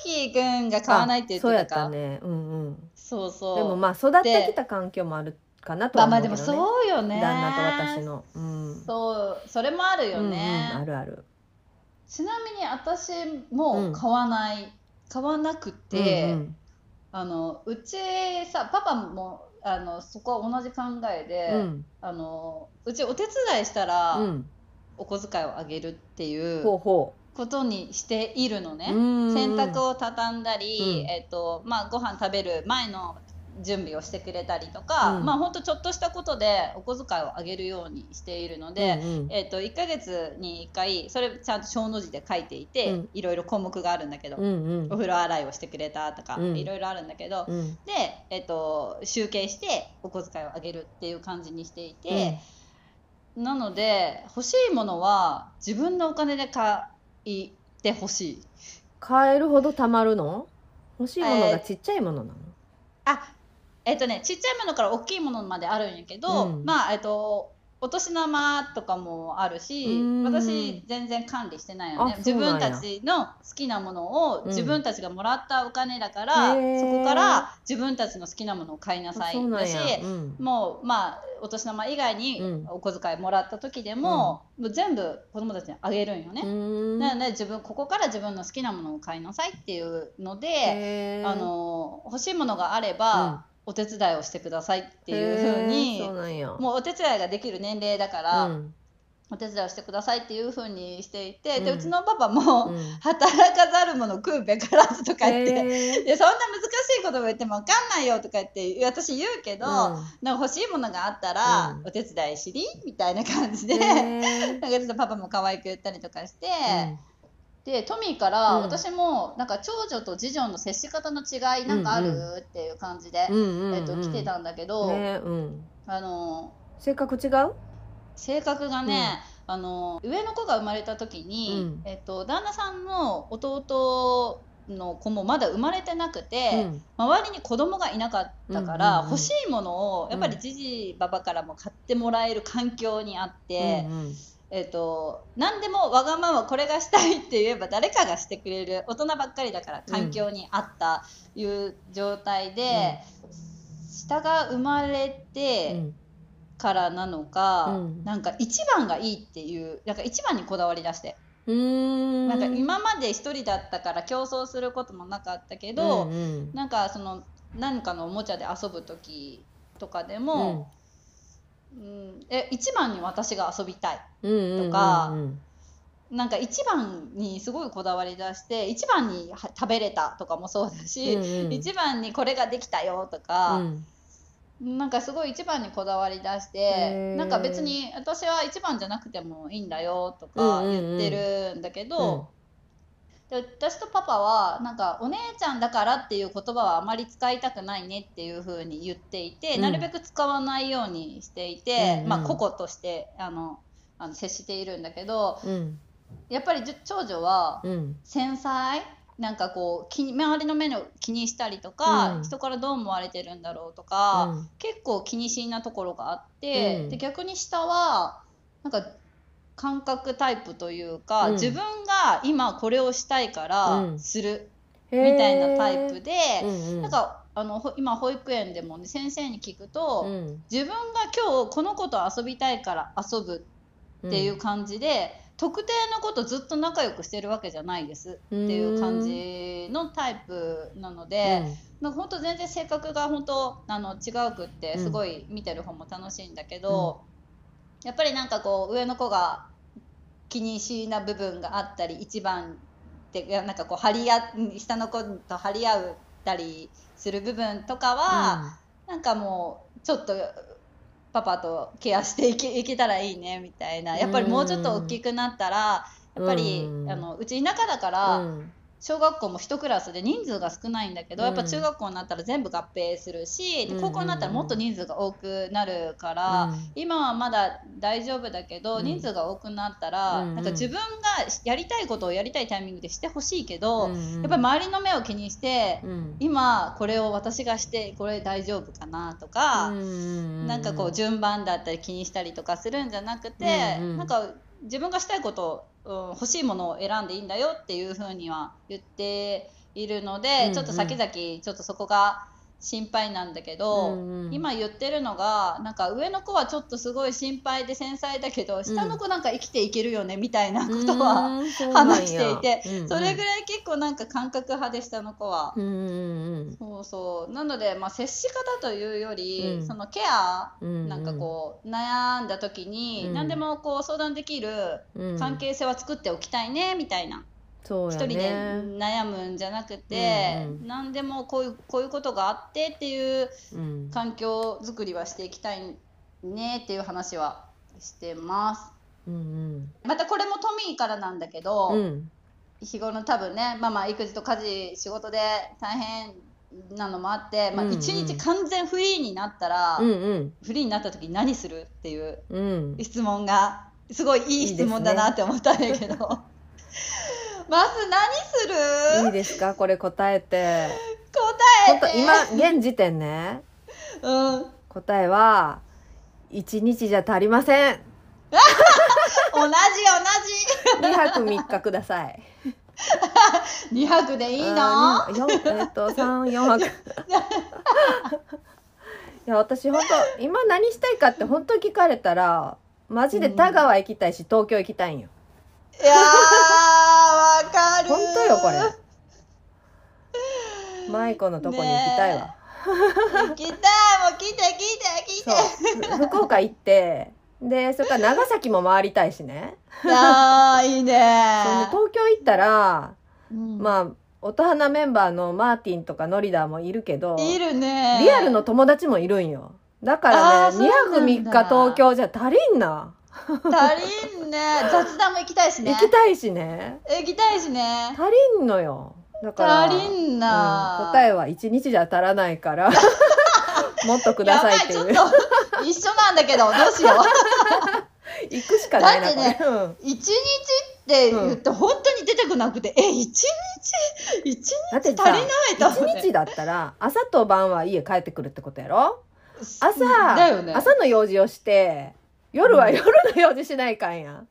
輝くんが買わないって言ってたそうやかったね。うんうん。そうそう。でもまあ育ってきた環境もあるかなとはまあまあで思うけど、ねもそうよね。旦那と私の。うん。そうそれもあるよね、うんうん、あるある。ちなみに私も買わない、買わなくて、うんあのうちさパパもあのそこは同じ考えで、うん。あのうちお手伝いしたら、うん。お小遣いをあげるっていうことにしているのね、ううん。洗濯を畳んだり、うん。えっとまあ、ご飯食べる前の準備をしてくれたりとか、うん。まあほんとちょっとしたことでお小遣いをあげるようにしているので、うんうんえっと1ヶ月に1回それちゃんと小の字で書いていて、うん。いろいろ項目があるんだけど、うんうん。お風呂洗いをしてくれたとか、うん。いろいろあるんだけど、うん。で、えっと集計してお小遣いをあげるっていう感じにしていて、なので欲しいものは自分のお金で買いてほしい。買えるほど貯まるの？欲しいものがちっちゃいものなの、あえっ、とねちっちゃいものから大きいものまであるんやけど、うん。まあえっ、とお年玉とかもあるしうん。私全然管理してないよねあ自分たちの好きなものをうん。自分たちがもらったお金だから、へー。そこから自分たちの好きなものを買いなさあいだしそうなんもうまあお年玉以外にうん。お小遣いもらった時でも,、もう全部子供たちにあげるんよね。なので自分ここから自分の好きなものを買いなさいっていうので、あの欲しいものがあれば、お手伝いをしてくださいっていうふうへにもうお手伝いができる年齢だから、うん。お手伝いをしてくださいっていうふうにしていて、でうん。うちのパパも、うん。働かざる者食うべからずとか言って。[laughs] でそんな難しいことを言っても分かんないよとか言って私言うけど、うん。なんか欲しいものがあったら、うん。お手伝いしり？みたいな感じで、[laughs] なんかちょっとパパも可愛く言ったりとかして、うんでトミーからうん。私もなんか長女と次女の接し方の違いなんかある、うんっていう感じで、うん。うんうんえっと来てたんだけど、ねうん。あの性格違う？性格がね、あの上の子が生まれた時に、うん。えっと、旦那さんの弟の子もまだ生まれてなくて、うん。周りに子供がいなかったから、うんうんうん欲しいものをやっぱりじじいばばからも買ってもらえる環境にあって、うんうんえっと何でもわがままこれがしたいって言えば誰かがしてくれる大人ばっかりだから環境にあったいう状態で、下が生まれて。うんからなのか、うん。なんか一番がいいっていうなんか一番にこだわり出して、うーん。なんか今まで一人だったから競争することもなかったけど、うんうん。なんかその何かのおもちゃで遊ぶ時とかでも、うんえ一番に私が遊びたい。うんうんとかうんうん。なんか一番にすごいこだわり出して一番には食べれたとかもそうだし、うんうん。一番にこれができたよとか。うん。なんかすごい一番にこだわり出してなんか別に私は一番じゃなくてもいいんだよとかうんうんうん。言ってるんだけど、で私とパパはなんかお姉ちゃんだからっていう言葉はあまり使いたくないねっていう風に言っていて、うん。なるべく使わないようにしていて、うんうん。まあ個々としてあのあの接しているんだけどうん。やっぱり長女はうん。繊細？なんかこう周りの目の気にしたりとか、うん。人からどう思われてるんだろうとか、うん。結構気にしいなところがあって、うん。で逆に下はなんか感覚タイプというか、うん。自分が今これをしたいからうん。するみたいなタイプで、うんうん。なんかあのほ今保育園でも、ね、先生に聞くと、うん。自分が今日この子と遊びたいから遊ぶっていう感じで、特定の子とずっと仲良くしてるわけじゃないですっていう感じのタイプなので。なんか本当全然性格が本当あの違うくってうん。すごい見てる方も楽しいんだけど、やっぱりなんかこう上の子が気にしいな部分があったり一番ってなんかこう張り合下の子と張り合ったりする部分とかは、なんかもうちょっとパパとケアしていけいけたらいいねみたいな。やっぱりもうちょっと大きくなったらやっぱり、うん。あのうち田舎だから。うん小学校も一クラスで人数が少ないんだけど、うん。やっぱ中学校になったら全部合併するし、でうん。高校になったらもっと人数が多くなるから、うん。今はまだ大丈夫だけど、うん。人数が多くなったら、うん。なんか自分がやりたいことをやりたいタイミングでしてほしいけど、うん。やっぱり周りの目を気にして、うん。今これを私がしてこれ大丈夫かなとか、うんなんかこう順番だったり気にしたりとかするんじゃなくて、なんか自分がしたいことを、うん欲しいものを選んでいいんだよっていうふうには言っているので、うんうん。ちょっと先々ちょっとそこが心配なんだけど、うんうん。今言ってるのがなんか上の子はちょっとすごい心配で繊細だけど下の子なんか生きていけるよねみたいなことは、うん [laughs] 話していてうんうん。それぐらい結構なんか感覚派で下の子は。うんうんそうそう。なので、まあ、接し方というより、うん。そのケアうん。なんかこう悩んだ時に、うん。何でもこう相談できるうん。関係性は作っておきたいねみたいな一人でね悩むんじゃなくて、うんうん。何でもこういうこういうことがあってっていううん。環境づくりはしていきたいねっていう話はしてます。うんまたこれもトミーからなんだけど、うん。うん日頃の多分ねママ育児と家事仕事で大変なのもあって、まあ、うんうん。一日完全フリーになったら、うんうん。フリーになった時に何するっていううん。質問がすごいいい質問だなって思ったんやけど [laughs] まず何する？いいですか？これ答えて。答えて。今現時点ね。うん。答えは1日じゃ足りません。[laughs] 同じ同2泊3日ください。じ2泊でいいの？えっと34泊。いや私本当今何したいかって本当聞かれたらマジで田川行きたいし東京行きたいんよいやーわかる本当よこれ。舞子のとこに行きたいわ、行きたい。もう来て来て来て。そう。福岡行ってでそれから長崎も回りたいしね。あーいいね。東京行ったらうん。まあ音花メンバーのマーティンとかノリダーもいるけどいるね。リアルの友達もいるんよ。だからね2あーそうなんだ。泊3日東京じゃ足りんな足りんね。雑談も行きたいしね。行きたいしね。行きたいしね。足りんのよ。だから足りんな、うん答えは1日じゃ足らないから。[laughs] もっとくださいっていう。やばいちょっと。一緒なんだけどどうしよう。[laughs] 行くしかないなだってねうん。一日って言って本当に出てこなくて、え一日？一日だってさ足りないと思って。1日だったら朝と晩は家帰ってくるってことやろ？朝ね。朝の用事をして夜は夜の用事しないかんや。ん。っ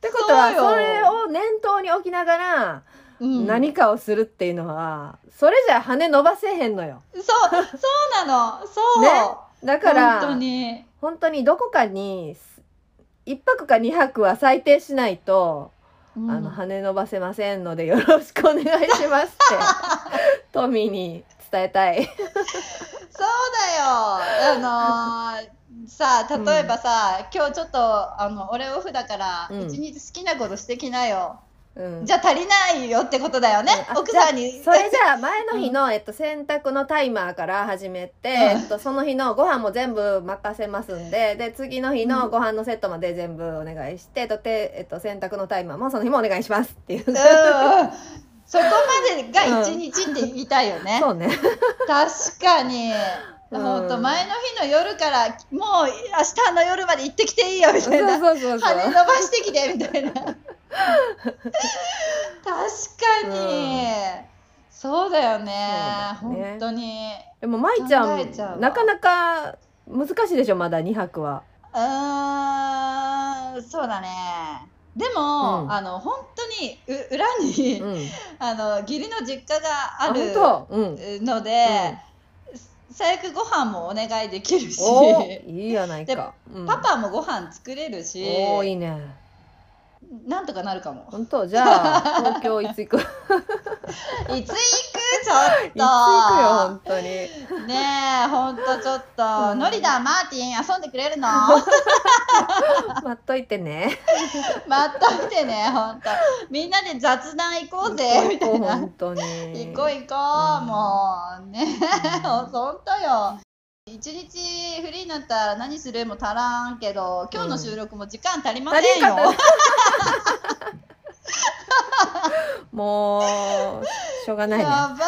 てことはそれを念頭に置きながらうん。何かをするっていうのはそれじゃ羽伸ばせへんのよ。そうそうなの。そう、ね。だから本当に。本当にどこかに1泊か2泊は最低しないと、うん。あの羽伸ばせませんのでよろしくお願いしますって [laughs] トミーに伝えたい。そうだよ。あのーさあ例えばさ、今日ちょっとあの俺オフだからうん。一日好きなことしてきなよ、うん。じゃあ足りないよってことだよね、あ奥さんに。それじゃあ前の日の、えっと、洗濯のタイマーから始めて、えっと、その日のご飯も全部任せますんでで次の日のご飯のセットまで全部お願いして、とてえっと、洗濯のタイマーもその日もお願いしますっていう、うん。そこまでが一日って言いたいよね、[laughs] そうね。確かにうん。本当前の日の夜からもう明日の夜まで行ってきていいよみそうたいな。そうそうそう羽伸ばしてきてみたいな。[laughs] 確かに、そうだよね。そうだよね。本当に。でも舞ちゃんなかなか難しいでしょまだ2泊は。うーんそうだね。でも、うん。あの本当にう裏に、うん。[laughs] あの義理の実家がああるので、最悪ご飯もお願いできるし。いいやないか、うん。パパもご飯作れるし。おーいいね。なんとかなるかも。本当？じゃあ東京いつ行く？[laughs] いつ行く？ちょっと。くよ本当に。ねえほんとちょっと、うん。ノリダーマーティン遊んでくれるの？[laughs] 待っといてね。[laughs] 待っといてねほんとみんなで雑談行こうぜみたいな。本当に。行こう行こう、うん。もうね。うん。ほんとよ。一日フリーになったら何するも足らんけど今日の収録も時間足りませんよ、足りん [laughs] もうしょうがないね。やばい。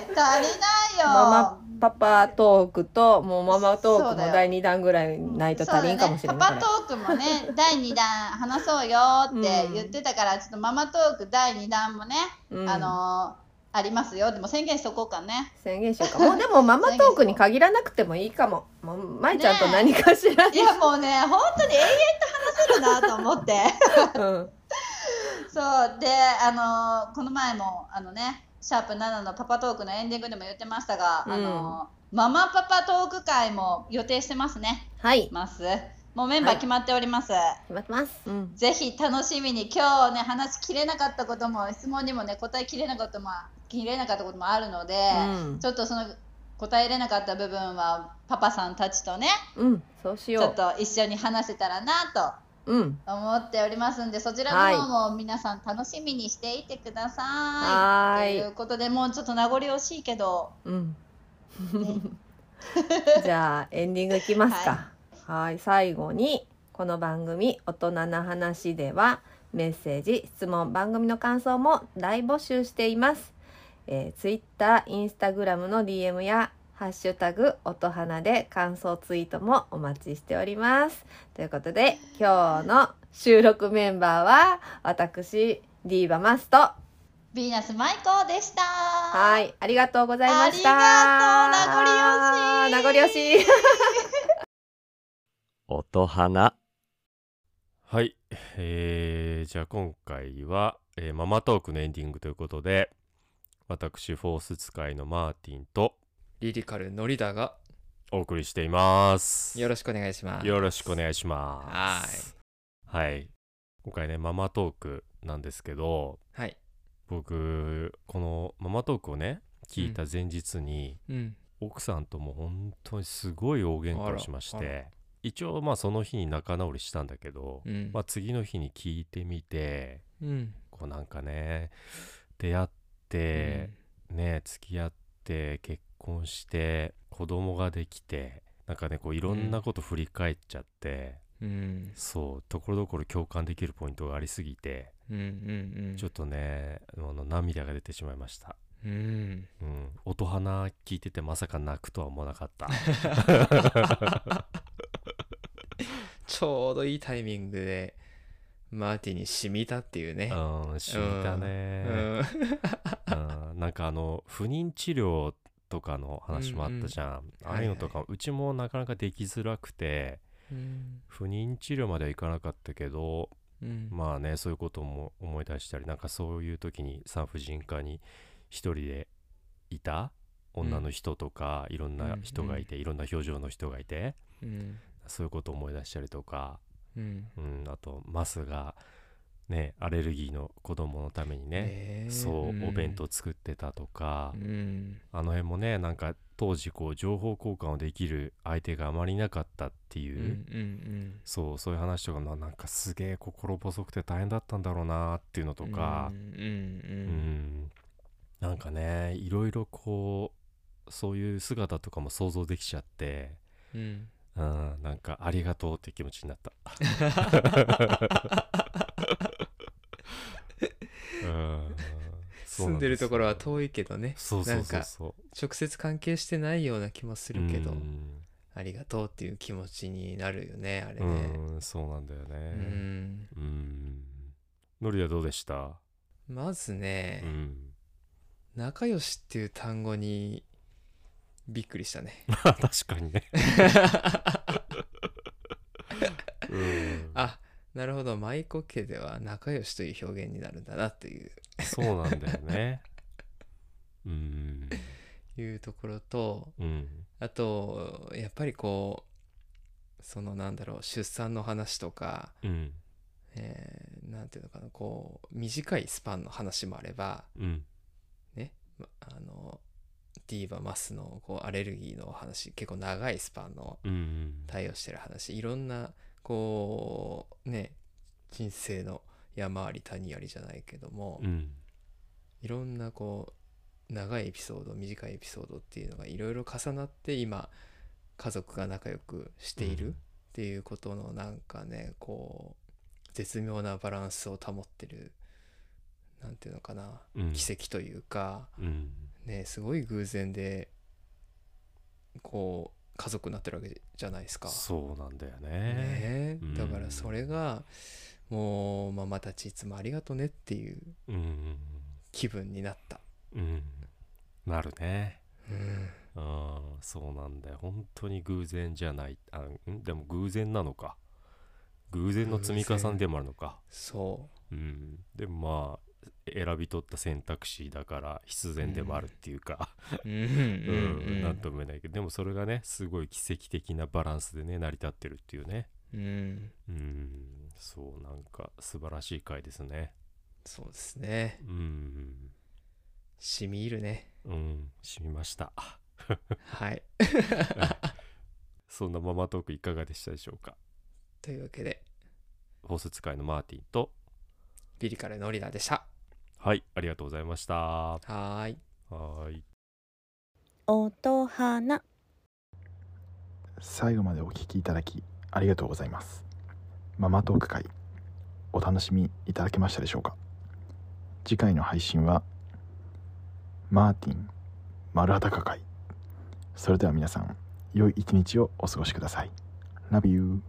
足りないよ。ママパパトークともうママトークもそうだよ。第2弾ぐらいないと足りんかもしれないね、パパトークもね [laughs] 第2弾話そうよって言ってたから、ちょっとママトーク第2弾もね、うん。あのーありますよ。でも宣言しとこうかね。宣言しようか。もうでもママトークに限らなくてもいいかも。もう舞ちゃんと何かしらいやもうね本当に永遠と話せるなと思って。[laughs] うんそう。であのーこの前もあのねシャープ7のパパトークのエンディングでも言ってましたが、あのーママパパトーク会も予定してますね。はい。ます。もうメンバー決まっております、決まってます。うん。ぜひ楽しみに今日ね話しきれなかったことも質問にもね答えきれなかったもきれなかったこともあるので、うん。ちょっとその答えれなかった部分はパパさんたちとねうん。そうしちょっようと一緒に話せたらなとうん。思っておりますんでそちらの方も皆さん楽しみにしていてください。はーい。ということでもうちょっと名残惜しいけど、うん。ね。[laughs] じゃあエンディングいきますか。はい。最後にこの番組「大人な話」ではメッセージ質問番組の感想も大募集しています。えー、Twitter、Instagram の DM やハッシュタグ音花で感想ツイートもお待ちしております。ということで今日の収録メンバーは私ディーバマスとヴィーナス舞子でした。はいありがとうございました。ありがとう名名残残惜しい。音花。はい、えー、じゃあ今回は、えーママトークのエンディングということで私フォース使いのマーティンとリリカルノリダがお送りしていますよろしくお願いします。よろしくお願いしますはいはい今回ねママトークなんですけどはい。僕このママトークをね聞いた前日に、うん。奥さんとも本当にすごい大喧嘩をしまして一応まあその日に仲直りしたんだけど、うん。まあ、次の日に聞いてみてうん。こうなんかね出会って、ね付き合って結婚して子供ができてなんかねこういろんなこと振り返っちゃって、うん。そうところどころ共感できるポイントがありすぎて、うん。うん。うん。ちょっとねあの涙が出てしまいました。うん。うん、音花聞いててまさか泣くとは思わなかった。[laughs] ちょうどいいタイミングで、マーティに染みたっていうね。うん、しみたね。うん。うんなんかあの不妊治療とかの話もあったじゃん、ああいうのとか、うちもなかなかできづらくてうん。不妊治療まではいかなかったけどうん。まあねそういうことも思い出したりなんかそういう時に産婦人科に一人でいた女の人とか、いろんな人がいて、いろんな表情の人がいてうん。そういうことを思い出したりとか、うん。うん、あとマスがねアレルギーの子供のためにね、えーそう、んお弁当作ってたとか、うん。あの辺もねなんか当時こう情報交換をできる相手があまりいなかったっていう、うん。うん。そうそういう話とかななんかすげえ心細くて大変だったんだろうなっていうのとかうん。ううん、ん。なんかねいろいろこうそういう姿とかも想像できちゃって、うん。うん、なんかありがとうって気持ちになった。[laughs] うんそうなんですよ住んでるところは遠いけどね。そうそうそうそ直接関係してないような気もすうるけど、うん。ありがとうっていう気持ちになるよねあれうねんそうなんだようねん。うん。のりはどうでした？まずうね、ん。仲良しっていう単語にびっくりしたね。[laughs] 確かにね。[laughs] うん。あなるほど。舞子家では仲良しという表現になるんだなという。そうなんだよね。[laughs] うん。いうところとうん。あとやっぱりこうそのなんだろう出産の話とかうん。えーなんていうのかなこう短いスパンの話もあればうん。ねまあのディーバマスのこうアレルギーの話結構長いスパンのうん。対応してる話いろんなこうね人生の山あり谷ありじゃないけども、うん。いろんなこう長いエピソード短いエピソードっていうのがいろいろ重なって今家族が仲良くしているっていうことのなんかねこう絶妙なバランスを保ってるなんていうのかなうん。奇跡というかうん。ねすごい偶然でこう家族になってるわけじゃないですか。そうなんだよね。ね。うん。だからそれがもうママたちいつもありがとねっていううん気分になった。うん。なるね。うん。ああそうなんだよ。本当に偶然じゃない。あん？でも偶然なのか。偶然の積み重ねでもあるのか。そうん。でもまあ選び取った選択肢だから必然でもあるっていうか、う。うん。なんとも言えないけど。でもそれがねすごい奇跡的なバランスでね成り立ってるっていうね。うん。うん。そうなんか素晴らしい回ですね。そうですね。うん。しみ入るね。うん。染みました。はい。そんなママトークいかがでしたでしょうか？というわけで、ホース使いのマーティンと。ビリカルノリダでした。はいありがとうございました。はい。ーい。音花。最後までお聞きいただきありがとうございます。ママトーク会お楽しみいただけましたでしょうか？次回の配信はマーティン丸裸会。それでは皆さん良い一日をお過ごしください。Love you